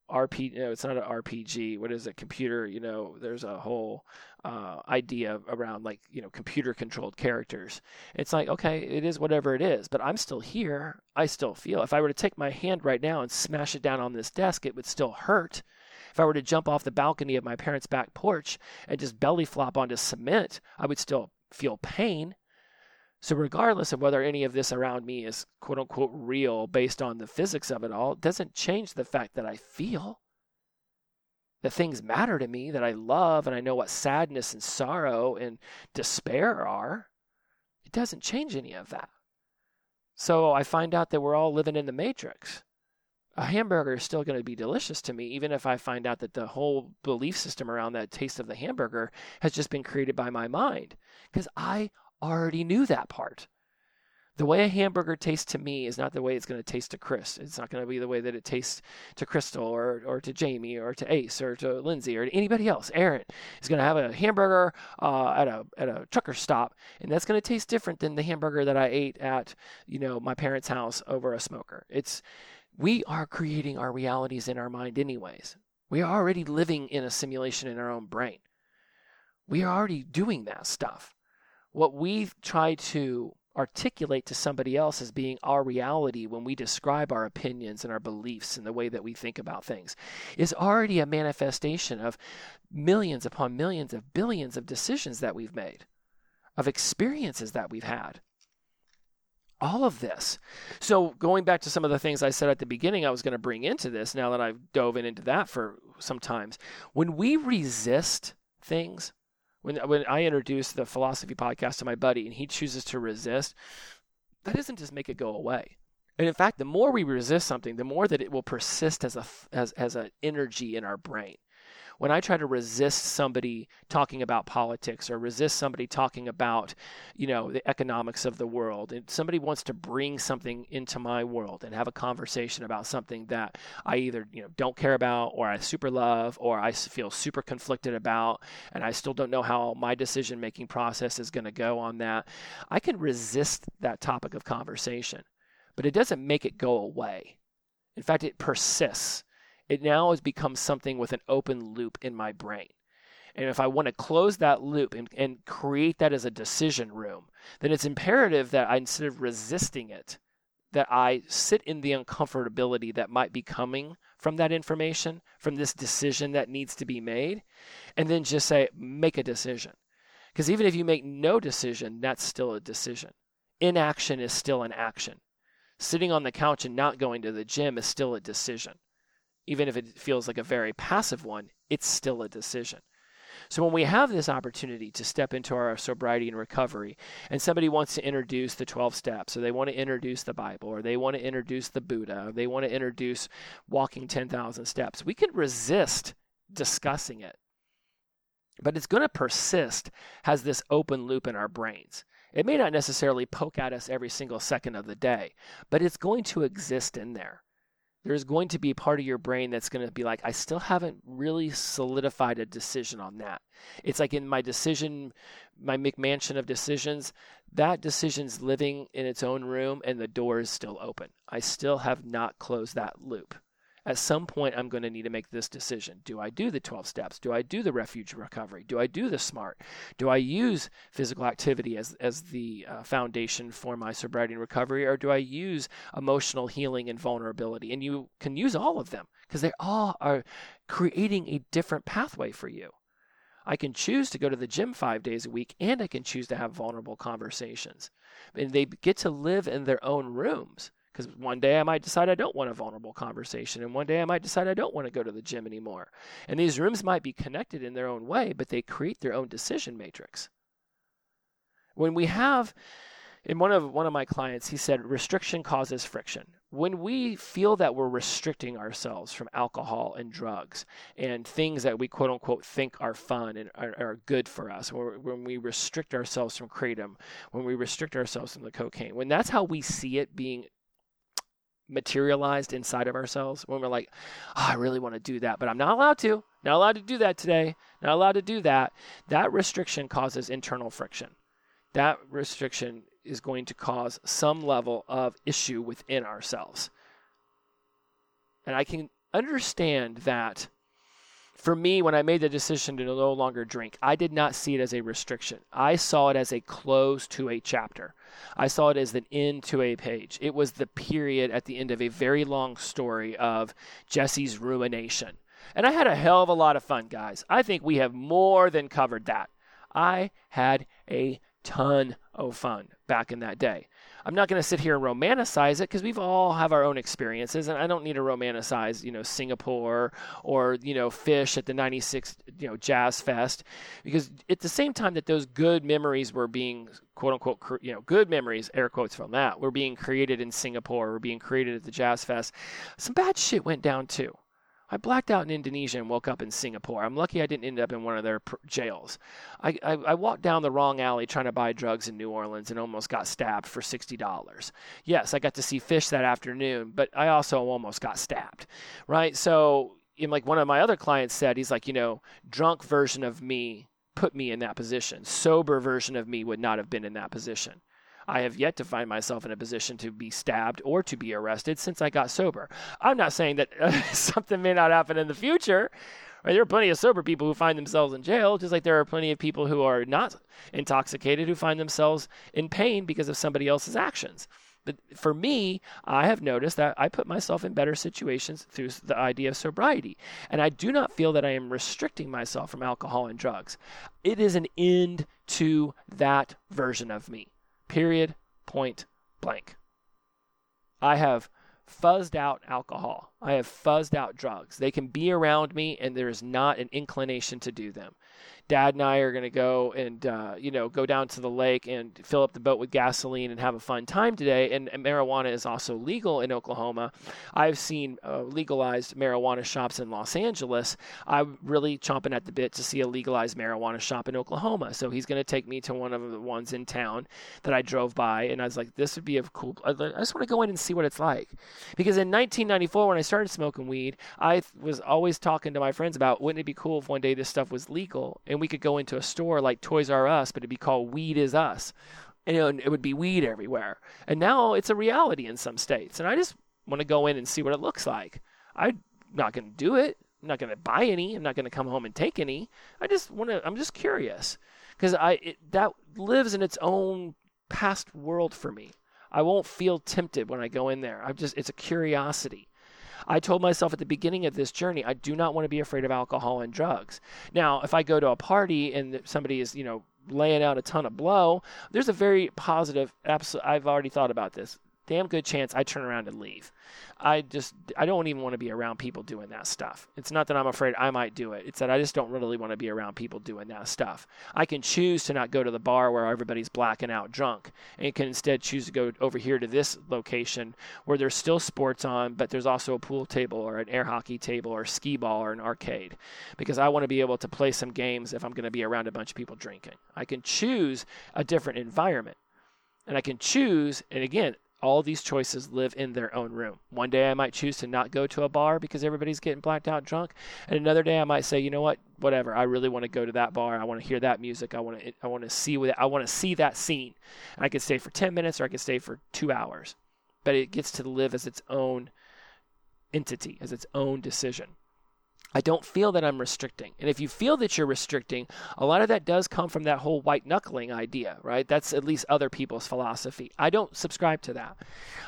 uh, RP. No, it's not an RPG. What is it? Computer. You know, there's a whole uh, idea around like you know computer controlled characters. It's like okay, it is whatever it is, but I'm still here. I still feel. If I were to take my hand right now and smash it down on this desk, it would still hurt if I were to jump off the balcony of my parents' back porch and just belly flop onto cement, I would still feel pain. So, regardless of whether any of this around me is quote unquote real based on the physics of it all, it doesn't change the fact that I feel. That things matter to me, that I love, and I know what sadness and sorrow and despair are. It doesn't change any of that. So I find out that we're all living in the matrix a hamburger is still going to be delicious to me, even if I find out that the whole belief system around that taste of the hamburger has just been created by my mind. Because I already knew that part. The way a hamburger tastes to me is not the way it's going to taste to Chris. It's not going to be the way that it tastes to Crystal or, or to Jamie or to Ace or to Lindsay or to anybody else. Aaron is going to have a hamburger uh, at a at a trucker stop, and that's going to taste different than the hamburger that I ate at you know my parents' house over a smoker. It's we are creating our realities in our mind, anyways. We are already living in a simulation in our own brain. We are already doing that stuff. What we try to articulate to somebody else as being our reality when we describe our opinions and our beliefs and the way that we think about things is already a manifestation of millions upon millions of billions of decisions that we've made, of experiences that we've had all of this. So, going back to some of the things I said at the beginning, I was going to bring into this now that I've dove in into that for some times. When we resist things, when, when I introduce the philosophy podcast to my buddy and he chooses to resist, that doesn't just make it go away. And in fact, the more we resist something, the more that it will persist as a as as an energy in our brain when I try to resist somebody talking about politics or resist somebody talking about, you know, the economics of the world, and somebody wants to bring something into my world and have a conversation about something that I either, you know, don't care about or I super love or I feel super conflicted about and I still don't know how my decision making process is going to go on that, I can resist that topic of conversation. But it doesn't make it go away. In fact, it persists it now has become something with an open loop in my brain. And if I want to close that loop and, and create that as a decision room, then it's imperative that I, instead of resisting it, that I sit in the uncomfortability that might be coming from that information, from this decision that needs to be made, and then just say, make a decision. Because even if you make no decision, that's still a decision. Inaction is still an action. Sitting on the couch and not going to the gym is still a decision even if it feels like a very passive one, it's still a decision. So when we have this opportunity to step into our sobriety and recovery, and somebody wants to introduce the 12 steps, or they want to introduce the Bible, or they want to introduce the Buddha, or they want to introduce walking 10,000 steps, we can resist discussing it. But it's going to persist, has this open loop in our brains. It may not necessarily poke at us every single second of the day, but it's going to exist in there there's going to be part of your brain that's going to be like, I still haven't really solidified a decision on that. It's like in my decision, my McMansion of decisions, that decision's living in its own room and the door is still open. I still have not closed that loop at some point I'm going to need to make this decision. Do I do the 12 steps? Do I do the refuge recovery? Do I do the SMART? Do I use physical activity as, as the uh, foundation for my sobriety and recovery? Or do I use emotional healing and vulnerability? And you can use all of them because they all are creating a different pathway for you. I can choose to go to the gym five days a week and I can choose to have vulnerable conversations. And they get to live in their own rooms because one day I might decide I don't want a vulnerable conversation, and one day I might decide I don't want to go to the gym anymore. And these rooms might be connected in their own way, but they create their own decision matrix. When we have in one of one of my clients, he said restriction causes friction. When we feel that we're restricting ourselves from alcohol and drugs and things that we quote unquote think are fun and are, are good for us, when we restrict ourselves from kratom, when we restrict ourselves from the cocaine, when that's how we see it being materialized inside of ourselves, when we're like, oh, I really want to do that, but I'm not allowed to, not allowed to do that today, not allowed to do that, that restriction causes internal friction that restriction is going to cause some level of issue within ourselves. And I can understand that for me, when I made the decision to no longer drink, I did not see it as a restriction. I saw it as a close to a chapter. I saw it as an end to a page. It was the period at the end of a very long story of Jesse's ruination. And I had a hell of a lot of fun, guys. I think we have more than covered that. I had a ton of fun back in that day. I'm not going to sit here and romanticize it because we've all have our own experiences, and I don't need to romanticize, you know, Singapore or you know Phish at the '96, you know, Jazz Fest, because at the same time that those good memories were being quote unquote, you know, good memories, air quotes from that, were being created in Singapore, were being created at the Jazz Fest. Some bad shit went down too. I blacked out in Indonesia and woke up in Singapore. I'm lucky I didn't end up in one of their pr- jails. I, I, I, walked down the wrong alley trying to buy drugs in New Orleans and almost got stabbed for $60. Yes, I got to see Phish that afternoon, but I also almost got stabbed, right? So, like one of my other clients said, he's like, you know, drunk version of me put me in that position. Sober version of me would not have been in that position. I have yet to find myself in a position to be stabbed or to be arrested since I got sober. I'm not saying that uh, something may not happen in the future. Right? There are plenty of sober people who find themselves in jail, just like there are plenty of people who are not intoxicated who find themselves in pain because of somebody else's actions. But for me, I have noticed that I put myself in better situations through the idea of sobriety. And I do not feel that I am restricting myself from alcohol and drugs. It is an end to that version of me. Period. Point blank. I have fuzzed out alcohol. I have fuzzed out drugs. They can be around me, and there is not an inclination to do them. Dad and I are going to go and uh, you know go down to the lake and fill up the boat with gasoline and have a fun time today. And, and marijuana is also legal in Oklahoma. I've seen uh, legalized marijuana shops in Los Angeles. I'm really chomping at the bit to see a legalized marijuana shop in Oklahoma. So he's going to take me to one of the ones in town that I drove by, and I was like, this would be a cool. I just want to go in and see what it's like, because in 1994 when I started smoking weed, I was always talking to my friends about wouldn't it be cool if one day this stuff was legal and we could go into a store like Toys R Us, but it'd be called Weed Is Us. And it would be weed everywhere. And now it's a reality in some states. And I just want to go in and see what it looks like. I'm not going to do it. I'm not going to buy any. I'm not going to come home and take any. I just want to. I'm just curious because I it, that lives in its own past world for me. I won't feel tempted when I go in there. I'm just it's a curiosity. I told myself at the beginning of this journey, I do not want to be afraid of alcohol and drugs. Now, if I go to a party and somebody is, you know, laying out a ton of blow, there's a very positive, absolute, I've already thought about this damn good chance I turn around and leave. I just I don't even want to be around people doing that stuff. It's not that I'm afraid I might do it. It's that I just don't really want to be around people doing that stuff. I can choose to not go to the bar where everybody's blacking out drunk and can instead choose to go over here to this location where there's still sports on, but there's also a pool table or an air hockey table or skee ball or an arcade because I want to be able to play some games if I'm going to be around a bunch of people drinking. I can choose a different environment. And I can choose, and again, all these choices live in their own room. One day I might choose to not go to a bar because everybody's getting blacked out drunk, and another day I might say, you know what, whatever. I really want to go to that bar. I want to hear that music. I want to I want to see what I want to see that scene. And I could stay for 10 minutes or I could stay for 2 hours. But it gets to live as its own entity, as its own decision. I don't feel that I'm restricting. And if you feel that you're restricting, a lot of that does come from that whole white knuckling idea, right? That's at least other people's philosophy. I don't subscribe to that.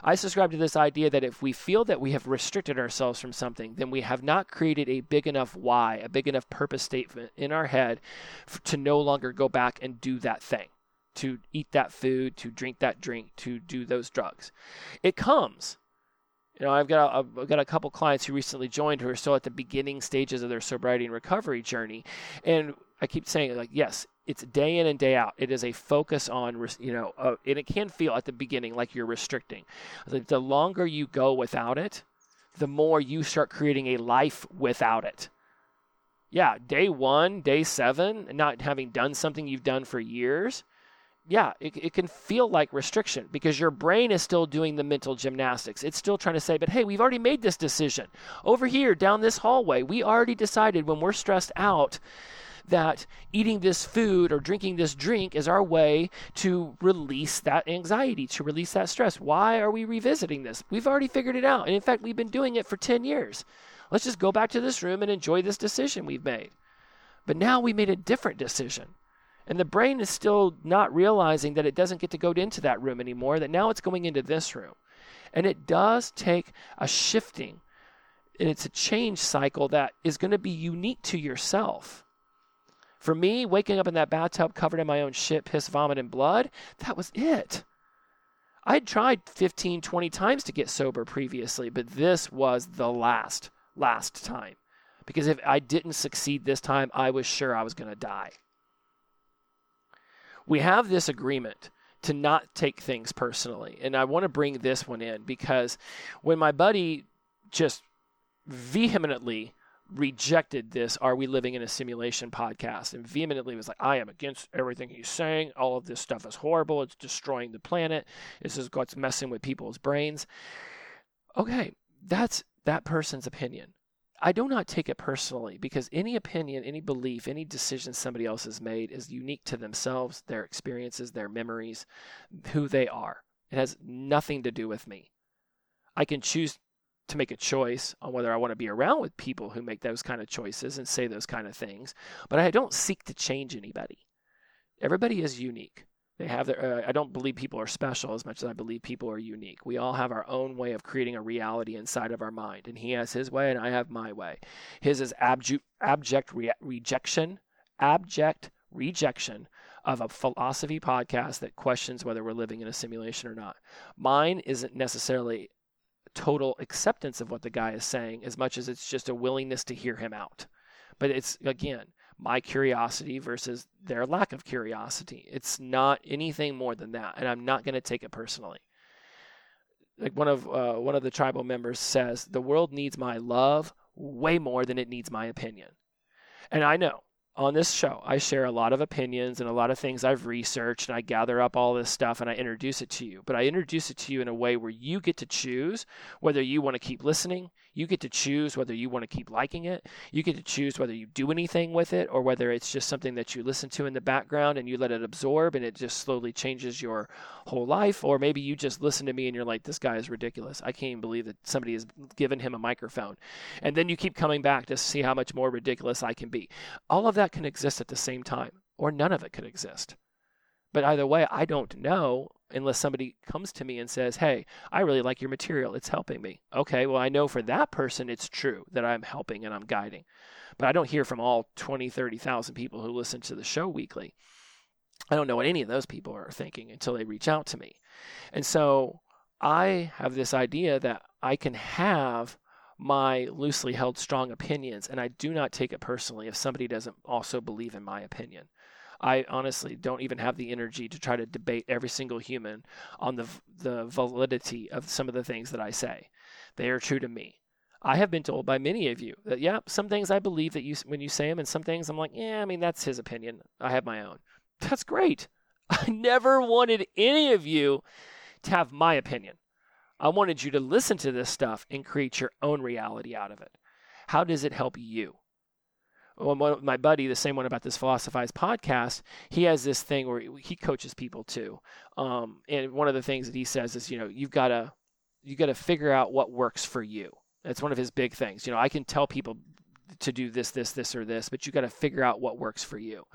I subscribe to this idea that if we feel that we have restricted ourselves from something, then we have not created a big enough why, a big enough purpose statement in our head to no longer go back and do that thing, to eat that food, to drink that drink, to do those drugs. It comes you know, I've got a, I've got a couple clients who recently joined who are still at the beginning stages of their sobriety and recovery journey, and I keep saying like, yes, it's day in and day out. It is a focus on, you know, uh, and it can feel at the beginning like you're restricting. The longer you go without it, the more you start creating a life without it. Yeah, day one, day seven, not having done something you've done for years, yeah, it, it can feel like restriction because your brain is still doing the mental gymnastics. It's still trying to say, but hey, we've already made this decision. Over here, down this hallway, we already decided when we're stressed out that eating this food or drinking this drink is our way to release that anxiety, to release that stress. Why are we revisiting this? We've already figured it out. And in fact, we've been doing it for 10 years. Let's just go back to this room and enjoy this decision we've made. But now we made a different decision. And the brain is still not realizing that it doesn't get to go into that room anymore, that now it's going into this room. And it does take a shifting, and it's a change cycle that is going to be unique to yourself. For me, waking up in that bathtub covered in my own shit, piss, vomit, and blood, that was it. I'd tried 15, 20 times to get sober previously, but this was the last, last time. Because if I didn't succeed this time, I was sure I was going to die we have this agreement to not take things personally. And I want to bring this one in because when my buddy just vehemently rejected this Are We Living in a Simulation podcast and vehemently was like, I am against everything he's saying. All of this stuff is horrible. It's destroying the planet. This is what's messing with people's brains. Okay, that's that person's opinion. I do not take it personally because any opinion, any belief, any decision somebody else has made is unique to themselves, their experiences, their memories, who they are. It has nothing to do with me. I can choose to make a choice on whether I want to be around with people who make those kind of choices and say those kind of things, but I don't seek to change anybody. Everybody is unique. They have their. Uh, I don't believe people are special as much as I believe people are unique. We all have our own way of creating a reality inside of our mind, and he has his way, and I have my way. His is abject, abject re- rejection, abject rejection of a philosophy podcast that questions whether we're living in a simulation or not. Mine isn't necessarily total acceptance of what the guy is saying as much as it's just a willingness to hear him out. But it's again, my curiosity versus their lack of curiosity. It's not anything more than that, and I'm not going to take it personally. Like one of uh, one of the tribal members says, the world needs my love way more than it needs my opinion, and I know on this show, I share a lot of opinions and a lot of things I've researched, and I gather up all this stuff and I introduce it to you. But I introduce it to you in a way where you get to choose whether you want to keep listening, you get to choose whether you want to keep liking it, you get to choose whether you do anything with it, or whether it's just something that you listen to in the background and you let it absorb and it just slowly changes your whole life. Or maybe you just listen to me and you're like, this guy is ridiculous. I can't even believe that somebody has given him a microphone. And then you keep coming back to see how much more ridiculous I can be. All of that can exist at the same time, or none of it could exist. But either way, I don't know unless somebody comes to me and says, Hey, I really like your material. It's helping me. Okay, well, I know for that person it's true that I'm helping and I'm guiding. But I don't hear from all 20, 30,000 people who listen to the show weekly. I don't know what any of those people are thinking until they reach out to me. And so I have this idea that I can have my loosely held strong opinions, and I do not take it personally if somebody doesn't also believe in my opinion. I honestly don't even have the energy to try to debate every single human on the the validity of some of the things that I say. They are true to me. I have been told by many of you that yeah, some things I believe that you when you say them, and some things I'm like, yeah, I mean that's his opinion. I have my own. That's great. I never wanted any of you to have my opinion. I wanted you to listen to this stuff and create your own reality out of it. How does it help you? My buddy, the same one about this Philosophize podcast, he has this thing where he coaches people too. Um, and one of the things that he says is, you know, you've got to you got to figure out what works for you. That's one of his big things. You know, I can tell people to do this, this, this, or this, but you got to figure out what works for you.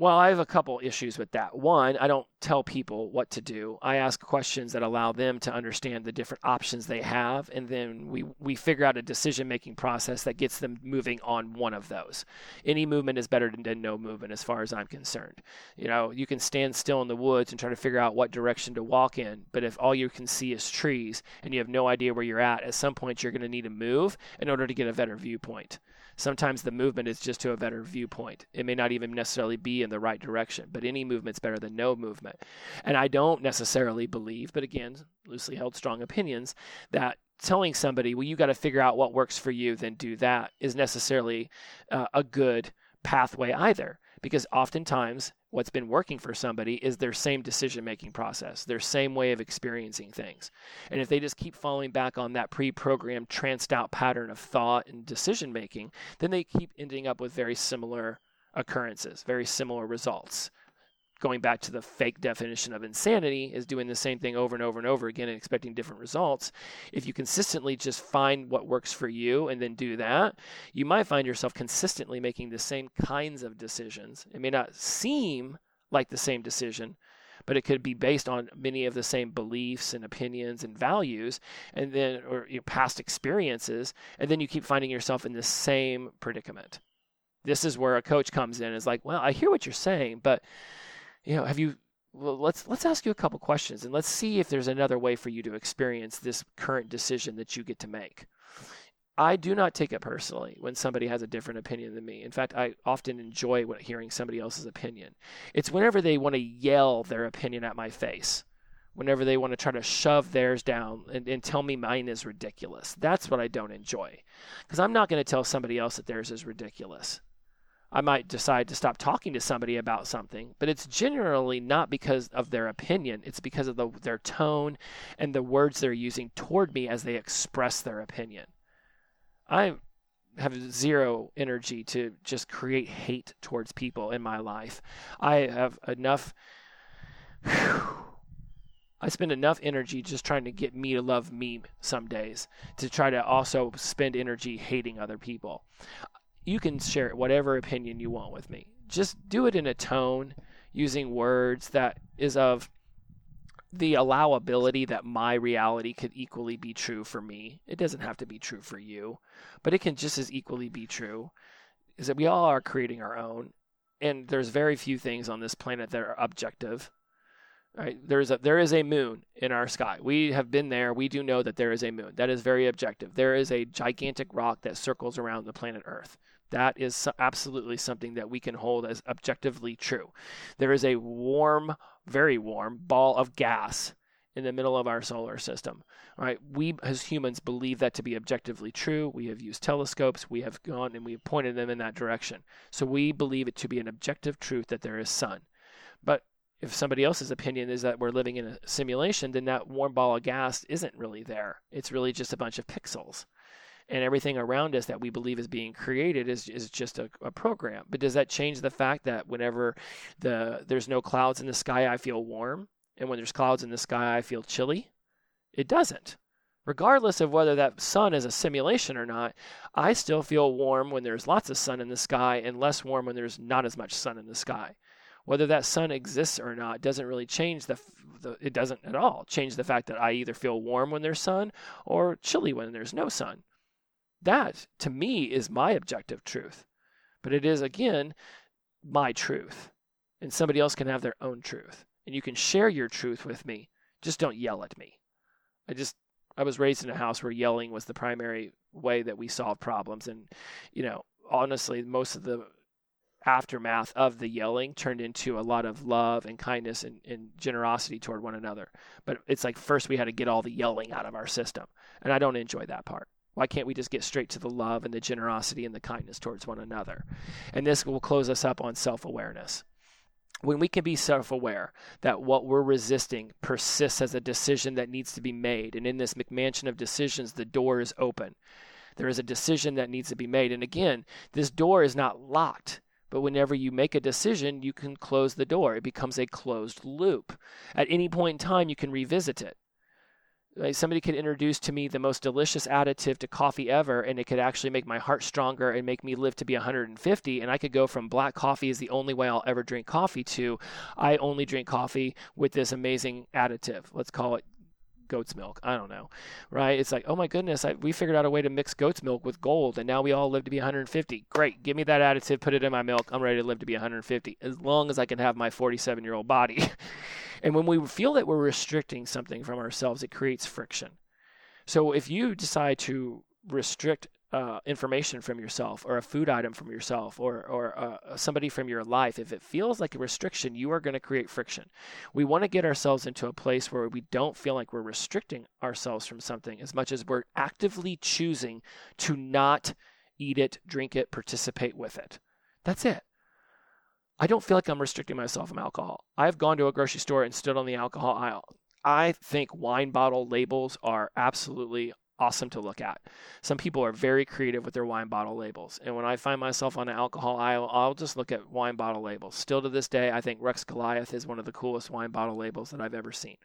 Well, I have a couple issues with that. One, I don't tell people what to do. I ask questions that allow them to understand the different options they have, and then we, we figure out a decision making process that gets them moving on one of those. Any movement is better than no movement, as far as I'm concerned. You know, you can stand still in the woods and try to figure out what direction to walk in, but if all you can see is trees and you have no idea where you're at, at some point you're going to need to move in order to get a better viewpoint. Sometimes the movement is just to a better viewpoint. It may not even necessarily be in the right direction, but any movement's better than no movement. And I don't necessarily believe, but again, loosely held strong opinions, that telling somebody, well, you got to figure out what works for you, then do that, is necessarily uh, a good pathway either. Because oftentimes what's been working for somebody is their same decision making process, their same way of experiencing things. And if they just keep falling back on that pre programmed, tranced out pattern of thought and decision making, then they keep ending up with very similar occurrences, very similar results going back to the fake definition of insanity is doing the same thing over and over and over again and expecting different results. If you consistently just find what works for you and then do that, you might find yourself consistently making the same kinds of decisions. It may not seem like the same decision, but it could be based on many of the same beliefs and opinions and values and then or your past experiences and then you keep finding yourself in the same predicament. This is where a coach comes in and is like, "Well, I hear what you're saying, but you know, have you well, let's let's ask you a couple questions and let's see if there's another way for you to experience this current decision that you get to make. I do not take it personally when somebody has a different opinion than me. In fact, I often enjoy hearing somebody else's opinion. It's whenever they want to yell their opinion at my face, whenever they want to try to shove theirs down and, and tell me mine is ridiculous. That's what I don't enjoy. Because I'm not going to tell somebody else that theirs is ridiculous. I might decide to stop talking to somebody about something, but it's generally not because of their opinion. It's because of the, their tone and the words they're using toward me as they express their opinion. I have zero energy to just create hate towards people in my life. I have enough. Whew, I spend enough energy just trying to get me to love me some days to try to also spend energy hating other people you can share whatever opinion you want with me. Just do it in a tone using words that is of the allowability that my reality could equally be true for me. It doesn't have to be true for you, but it can just as equally be true. Is that we all are creating our own, and there's very few things on this planet that are objective. Right? There's a there is a moon in our sky. We have been there. We do know that there is a moon. That is very objective. There is a gigantic rock that circles around the planet Earth. That is absolutely something that we can hold as objectively true. There is a warm, very warm ball of gas in the middle of our solar system. All right, we as humans believe that to be objectively true. We have used telescopes, we have gone and we have pointed them in that direction. So we believe it to be an objective truth that there is sun. But if somebody else's opinion is that we're living in a simulation, then that warm ball of gas isn't really there. It's really just a bunch of pixels and everything around us that we believe is being created is, is just a, a, program. But does that change the fact that whenever the there's no clouds in the sky, I feel warm, and when there's clouds in the sky, I feel chilly? It doesn't. Regardless of whether that sun is a simulation or not, I still feel warm when there's lots of sun in the sky and less warm when there's not as much sun in the sky. Whether that sun exists or not doesn't really change the, the it doesn't at all change the fact that I either feel warm when there's sun or chilly when there's no sun. That, to me, is my objective truth. But it is, again, my truth. And somebody else can have their own truth. And you can share your truth with me. Just don't yell at me. I just, I was raised in a house where yelling was the primary way that we solved problems. And, you know, honestly, most of the aftermath of the yelling turned into a lot of love and kindness and, and, generosity toward one another. But it's like first we had to get all the yelling out of our system. And I don't enjoy that part. Why can't we just get straight to the love and the generosity and the kindness towards one another? And this will close us up on self awareness. When we can be self aware that what we're resisting persists as a decision that needs to be made, and in this McMansion of decisions, the door is open. There is a decision that needs to be made. And again, this door is not locked. But whenever you make a decision, you can close the door. It becomes a closed loop. At any point in time, you can revisit it Like somebody could introduce to me the most delicious additive to coffee ever, and it could actually make my heart stronger and make me live to be 150. And I could go from black coffee is the only way I'll ever drink coffee to I only drink coffee with this amazing additive. Let's call it goat's milk. I don't know, right? It's like, oh my goodness, I, we figured out a way to mix goat's milk with gold, and now we all live to be 150. Great, give me that additive, put it in my milk. I'm ready to live to be 150, as long as I can have my 47 year old body. and when we feel that we're restricting something from ourselves, it creates friction. So if you decide to restrict uh, information from yourself or a food item from yourself or, or uh, somebody from your life, if it feels like a restriction, you are going to create friction. We want to get ourselves into a place where we don't feel like we're restricting ourselves from something as much as we're actively choosing to not eat it, drink it, participate with it. That's it. I don't feel like I'm restricting myself from alcohol. I've gone to a grocery store and stood on the alcohol aisle. I think wine bottle labels are absolutely awesome to look at. Some people are very creative with their wine bottle labels. And when I find myself on an alcohol aisle, I'll just look at wine bottle labels. Still to this day, I think Rex Goliath is one of the coolest wine bottle labels that I've ever seen.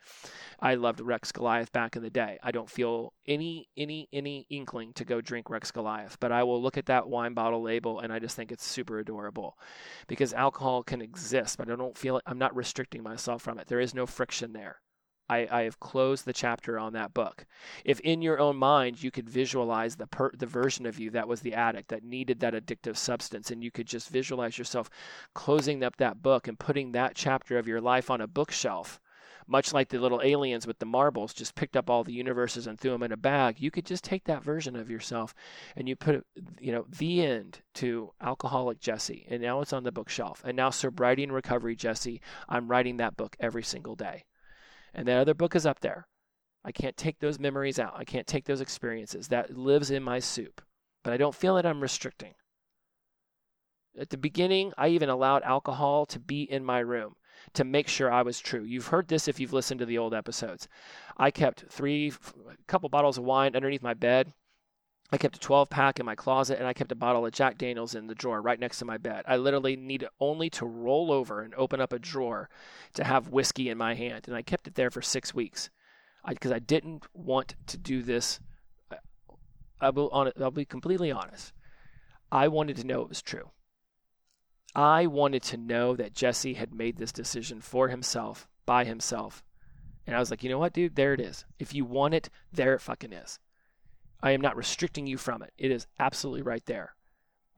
I loved Rex Goliath back in the day. I don't feel any any any inkling to go drink Rex Goliath, but I will look at that wine bottle label and I just think it's super adorable. Because alcohol can exist, but I don't feel it, I'm not restricting myself from it. There is no friction there. I, I have closed the chapter on that book. If in your own mind you could visualize the per, the version of you that was the addict that needed that addictive substance, and you could just visualize yourself closing up that book and putting that chapter of your life on a bookshelf, much like the little aliens with the marbles just picked up all the universes and threw them in a bag, you could just take that version of yourself and you put, you know, the end to alcoholic Jesse, and now it's on the bookshelf. And now sobriety and recovery Jesse, I'm writing that book every single day. And that other book is up there. I can't take those memories out. I can't take those experiences. That lives in my soup. But I don't feel that I'm restricting. At the beginning, I even allowed alcohol to be in my room to make sure I was true. You've heard this if you've listened to the old episodes. I kept three, a couple bottles of wine underneath my bed I kept a 12 pack in my closet and I kept a bottle of Jack Daniels in the drawer right next to my bed. I literally needed only to roll over and open up a drawer to have whiskey in my hand. And I kept it there for six weeks because I, I, didn't want to do this. I will, I'll be completely honest. I wanted to know it was true. I wanted to know that Jesse had made this decision for himself, by himself. And I was like, you know what, dude? There it is. If you want it, there it fucking is. I am not restricting you from it. It is absolutely right there.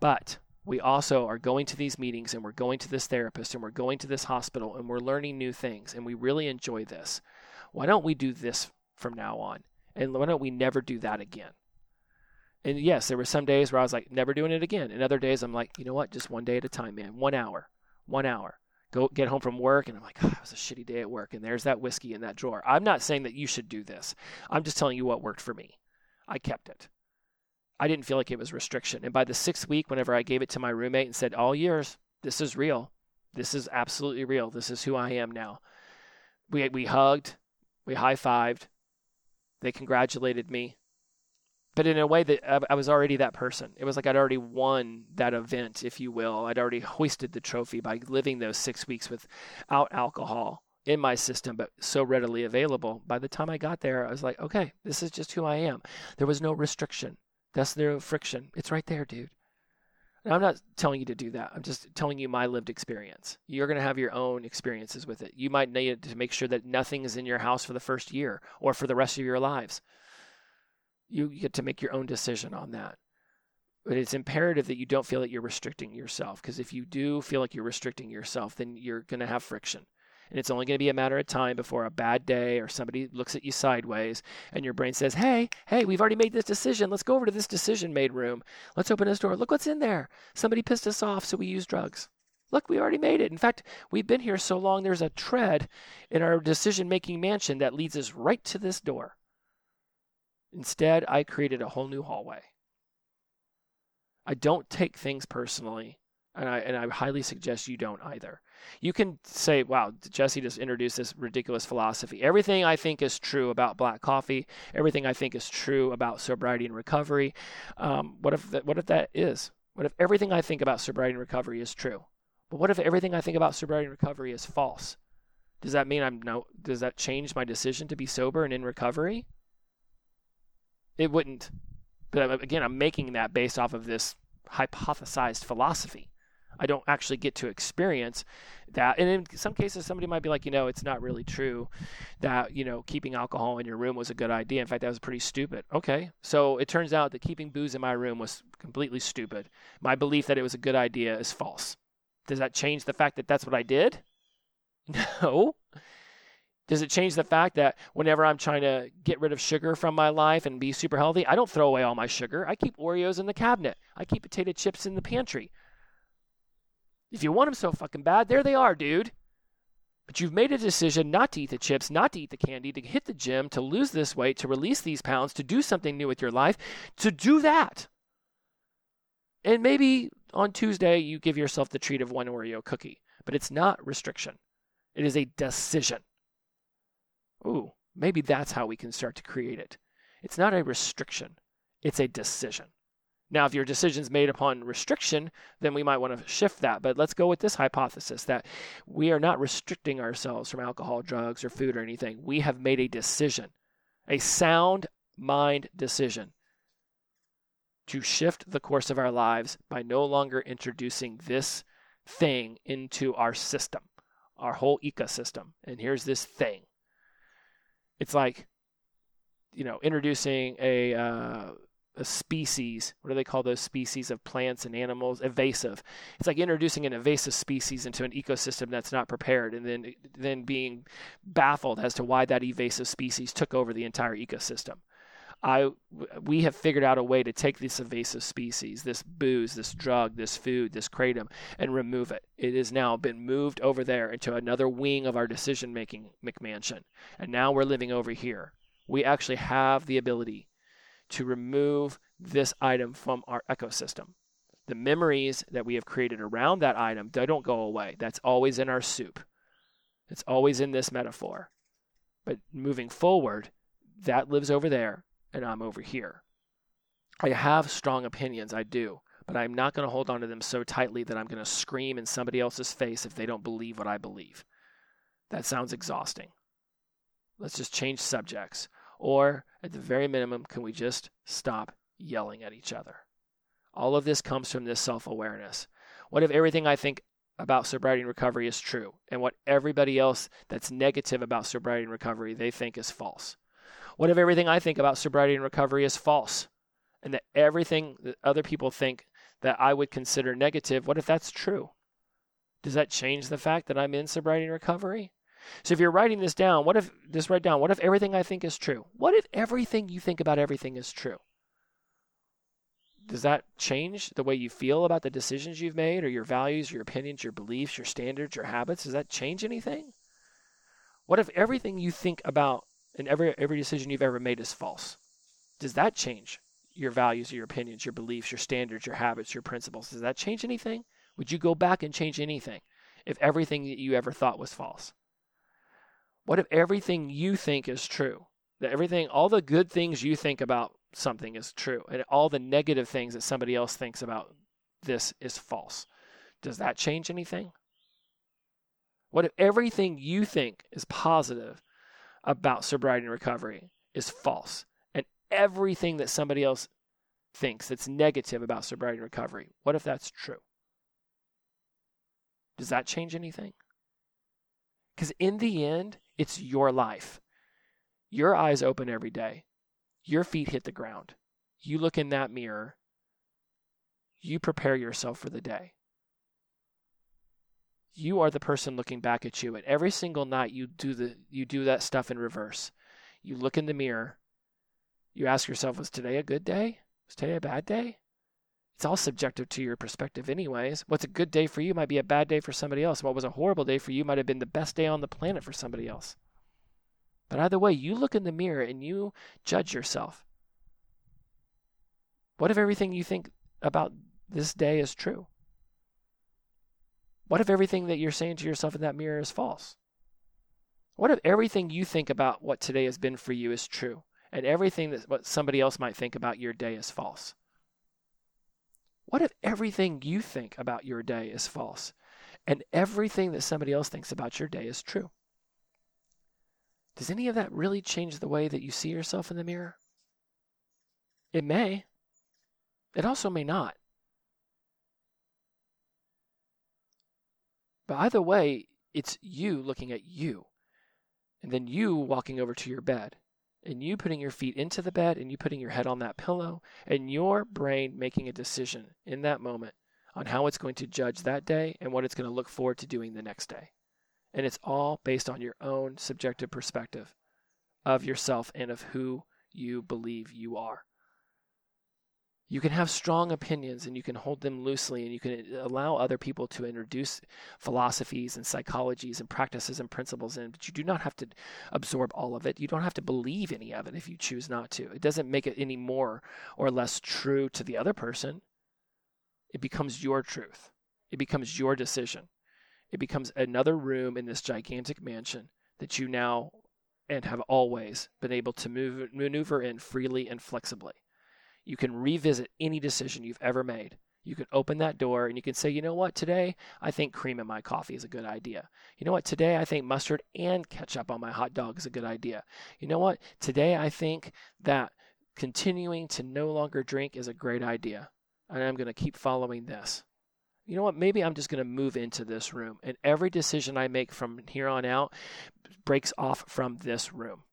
But we also are going to these meetings and we're going to this therapist and we're going to this hospital and we're learning new things and we really enjoy this. Why don't we do this from now on? And why don't we never do that again? And yes, there were some days where I was like, never doing it again. And other days I'm like, you know what? Just one day at a time, man. One hour. One hour. Go get home from work and I'm like, oh, it was a shitty day at work. And there's that whiskey in that drawer. I'm not saying that you should do this. I'm just telling you what worked for me. I kept it. I didn't feel like it was restriction. And by the sixth week, whenever I gave it to my roommate and said, All yours, this is real. This is absolutely real. This is who I am now. We, we hugged, we high fived, they congratulated me. But in a way that I was already that person. It was like I'd already won that event, if you will. I'd already hoisted the trophy by living those six weeks without alcohol in my system, but so readily available. By the time I got there, I was like, okay, this is just who I am. There was no restriction. That's no friction. It's right there, dude. And I'm not telling you to do that. I'm just telling you my lived experience. You're going to have your own experiences with it. You might need to make sure that nothing is in your house for the first year or for the rest of your lives. You get to make your own decision on that. But it's imperative that you don't feel that you're restricting yourself because if you do feel like you're restricting yourself, then you're going to have friction and it's only going to be a matter of time before a bad day or somebody looks at you sideways and your brain says, Hey, hey, we've already made this decision. Let's go over to this decision made room. Let's open this door. Look what's in there. Somebody pissed us off, so we use drugs. Look, we already made it. In fact, we've been here so long, there's a tread in our decision making mansion that leads us right to this door. Instead, I created a whole new hallway. I don't take things personally, and I, and I highly suggest you don't either you can say, wow, Jesse just introduced this ridiculous philosophy. Everything I think is true about black coffee, everything I think is true about sobriety and recovery. Um, what if that, what if that is? What if everything I think about sobriety and recovery is true? But what if everything I think about sobriety and recovery is false? Does that mean I'm no? Does that change my decision to be sober and in recovery? It wouldn't. But again, I'm making that based off of this hypothesized philosophy. I don't actually get to experience that. And in some cases, somebody might be like, you know, it's not really true that, you know, keeping alcohol in your room was a good idea. In fact, that was pretty stupid. Okay. So it turns out that keeping booze in my room was completely stupid. My belief that it was a good idea is false. Does that change the fact that that's what I did? No. Does it change the fact that whenever I'm trying to get rid of sugar from my life and be super healthy, I don't throw away all my sugar. I keep Oreos in the cabinet. I keep potato chips in the pantry. If you want them so fucking bad, there they are, dude. But you've made a decision not to eat the chips, not to eat the candy, to hit the gym, to lose this weight, to release these pounds, to do something new with your life, to do that. And maybe on Tuesday you give yourself the treat of one Oreo cookie, but it's not restriction. It is a decision. Ooh, maybe that's how we can start to create it. It's not a restriction, it's a decision. Now, if your decision's made upon restriction, then we might want to shift that. But let's go with this hypothesis that we are not restricting ourselves from alcohol, drugs, or food or anything. We have made a decision, a sound mind decision to shift the course of our lives by no longer introducing this thing into our system, our whole ecosystem. And here's this thing it's like, you know, introducing a. Uh, species. What do they call those species of plants and animals? Invasive. It's like introducing an invasive species into an ecosystem that's not prepared, and then then being baffled as to why that invasive species took over the entire ecosystem. I we have figured out a way to take this invasive species, this booze, this drug, this food, this kratom, and remove it. It has now been moved over there into another wing of our decision making McMansion, and now we're living over here. We actually have the ability to remove this item from our ecosystem. The memories that we have created around that item, they don't go away. That's always in our soup. It's always in this metaphor. But moving forward, that lives over there and I'm over here. I have strong opinions, I do, but I'm not going to hold on to them so tightly that I'm going to scream in somebody else's face if they don't believe what I believe. That sounds exhausting. Let's just change subjects. Or, at the very minimum, can we just stop yelling at each other? All of this comes from this self awareness. What if everything I think about sobriety and recovery is true, and what everybody else that's negative about sobriety and recovery they think is false? What if everything I think about sobriety and recovery is false, and that everything that other people think that I would consider negative, what if that's true? Does that change the fact that I'm in sobriety and recovery? So if you're writing this down, what if this write down, what if everything I think is true? What if everything you think about everything is true? Does that change the way you feel about the decisions you've made or your values, your opinions, your beliefs, your standards, your habits? Does that change anything? What if everything you think about and every every decision you've ever made is false? Does that change your values, your opinions, your beliefs, your standards, your habits, your principles? Does that change anything? Would you go back and change anything if everything that you ever thought was false? What if everything you think is true? That everything, all the good things you think about something is true, and all the negative things that somebody else thinks about this is false. Does that change anything? What if everything you think is positive about sobriety and recovery is false, and everything that somebody else thinks that's negative about sobriety and recovery, what if that's true? Does that change anything? Because in the end, it's your life. Your eyes open every day. Your feet hit the ground. You look in that mirror. You prepare yourself for the day. You are the person looking back at you. And every single night you do the you do that stuff in reverse. You look in the mirror. You ask yourself, was today a good day? Was today a bad day? It's all subjective to your perspective, anyways. What's a good day for you might be a bad day for somebody else. What was a horrible day for you might have been the best day on the planet for somebody else. But either way, you look in the mirror and you judge yourself. What if everything you think about this day is true? What if everything that you're saying to yourself in that mirror is false? What if everything you think about what today has been for you is true, and everything that what somebody else might think about your day is false? What if everything you think about your day is false and everything that somebody else thinks about your day is true? Does any of that really change the way that you see yourself in the mirror? It may. It also may not. But either way, it's you looking at you. And then you walking over to your bed and you putting your feet into the bed and you putting your head on that pillow and your brain making a decision in that moment on how it's going to judge that day and what it's going to look forward to doing the next day. And it's all based on your own subjective perspective of yourself and of who you believe you are. You can have strong opinions and you can hold them loosely and you can uh, allow other people to introduce philosophies and psychologies and practices and principles in, but you do not have to absorb all of it. You don't have to believe any of it if you choose not to. It doesn't make it any more or less true to the other person. It becomes your truth, it becomes your decision. It becomes another room in this gigantic mansion that you now and have always been able to move, maneuver in freely and flexibly. You can revisit any decision you've ever made. You can open that door and you can say, you know what, today I think cream in my coffee is a good idea. You know what, today I think mustard and ketchup on my hot dog is a good idea. You know what, today I think that continuing to no longer drink is a great idea. And I'm going to keep following this. You know what, maybe I'm just going to move into this room. And every decision I make from here on out breaks off from this room.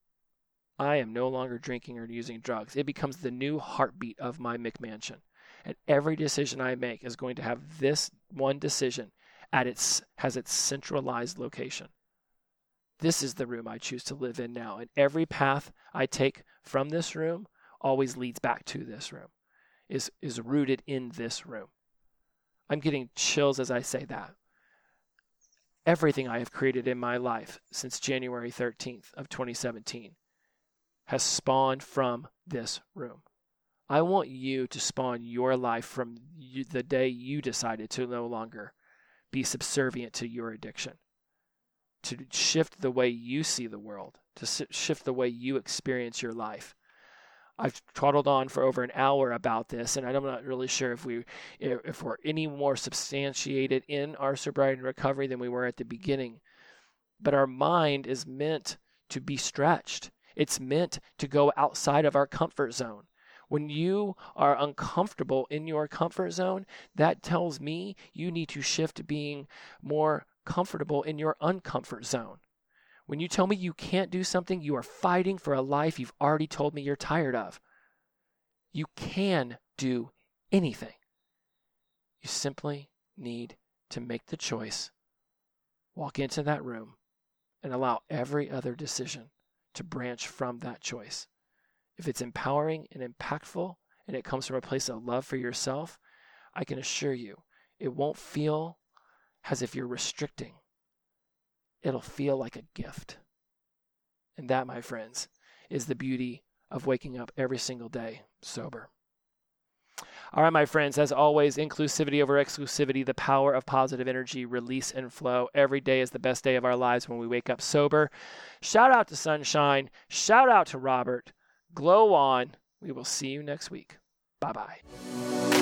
I am no longer drinking or using drugs. It becomes the new heartbeat of my McMansion. And every decision I make is going to have this one decision at its has its centralized location. This is the room I choose to live in now. And every path I take from this room always leads back to this room. Is is rooted in this room. I'm getting chills as I say that. Everything I have created in my life since January 13th of 2017 has spawned from this room. I want you to spawn your life from you, the day you decided to no longer be subservient to your addiction, to shift the way you see the world, to shift the way you experience your life. I've twaddled on for over an hour about this, and I'm not really sure if we if we're any more substantiated in our sobriety and recovery than we were at the beginning. But our mind is meant to be stretched. It's meant to go outside of our comfort zone. When you are uncomfortable in your comfort zone, that tells me you need to shift to being more comfortable in your uncomfort zone. When you tell me you can't do something, you are fighting for a life you've already told me you're tired of. You can do anything. You simply need to make the choice, walk into that room, and allow every other decision to branch from that choice. If it's empowering and impactful and it comes from a place of love for yourself, I can assure you it won't feel as if you're restricting. It'll feel like a gift. And that, my friends, is the beauty of waking up every single day sober. All right, my friends, as always, inclusivity over exclusivity, the power of positive energy, release and flow. Every day is the best day of our lives when we wake up sober. Shout out to Sunshine. Shout out to Robert. Glow on. We will see you next week. Bye bye.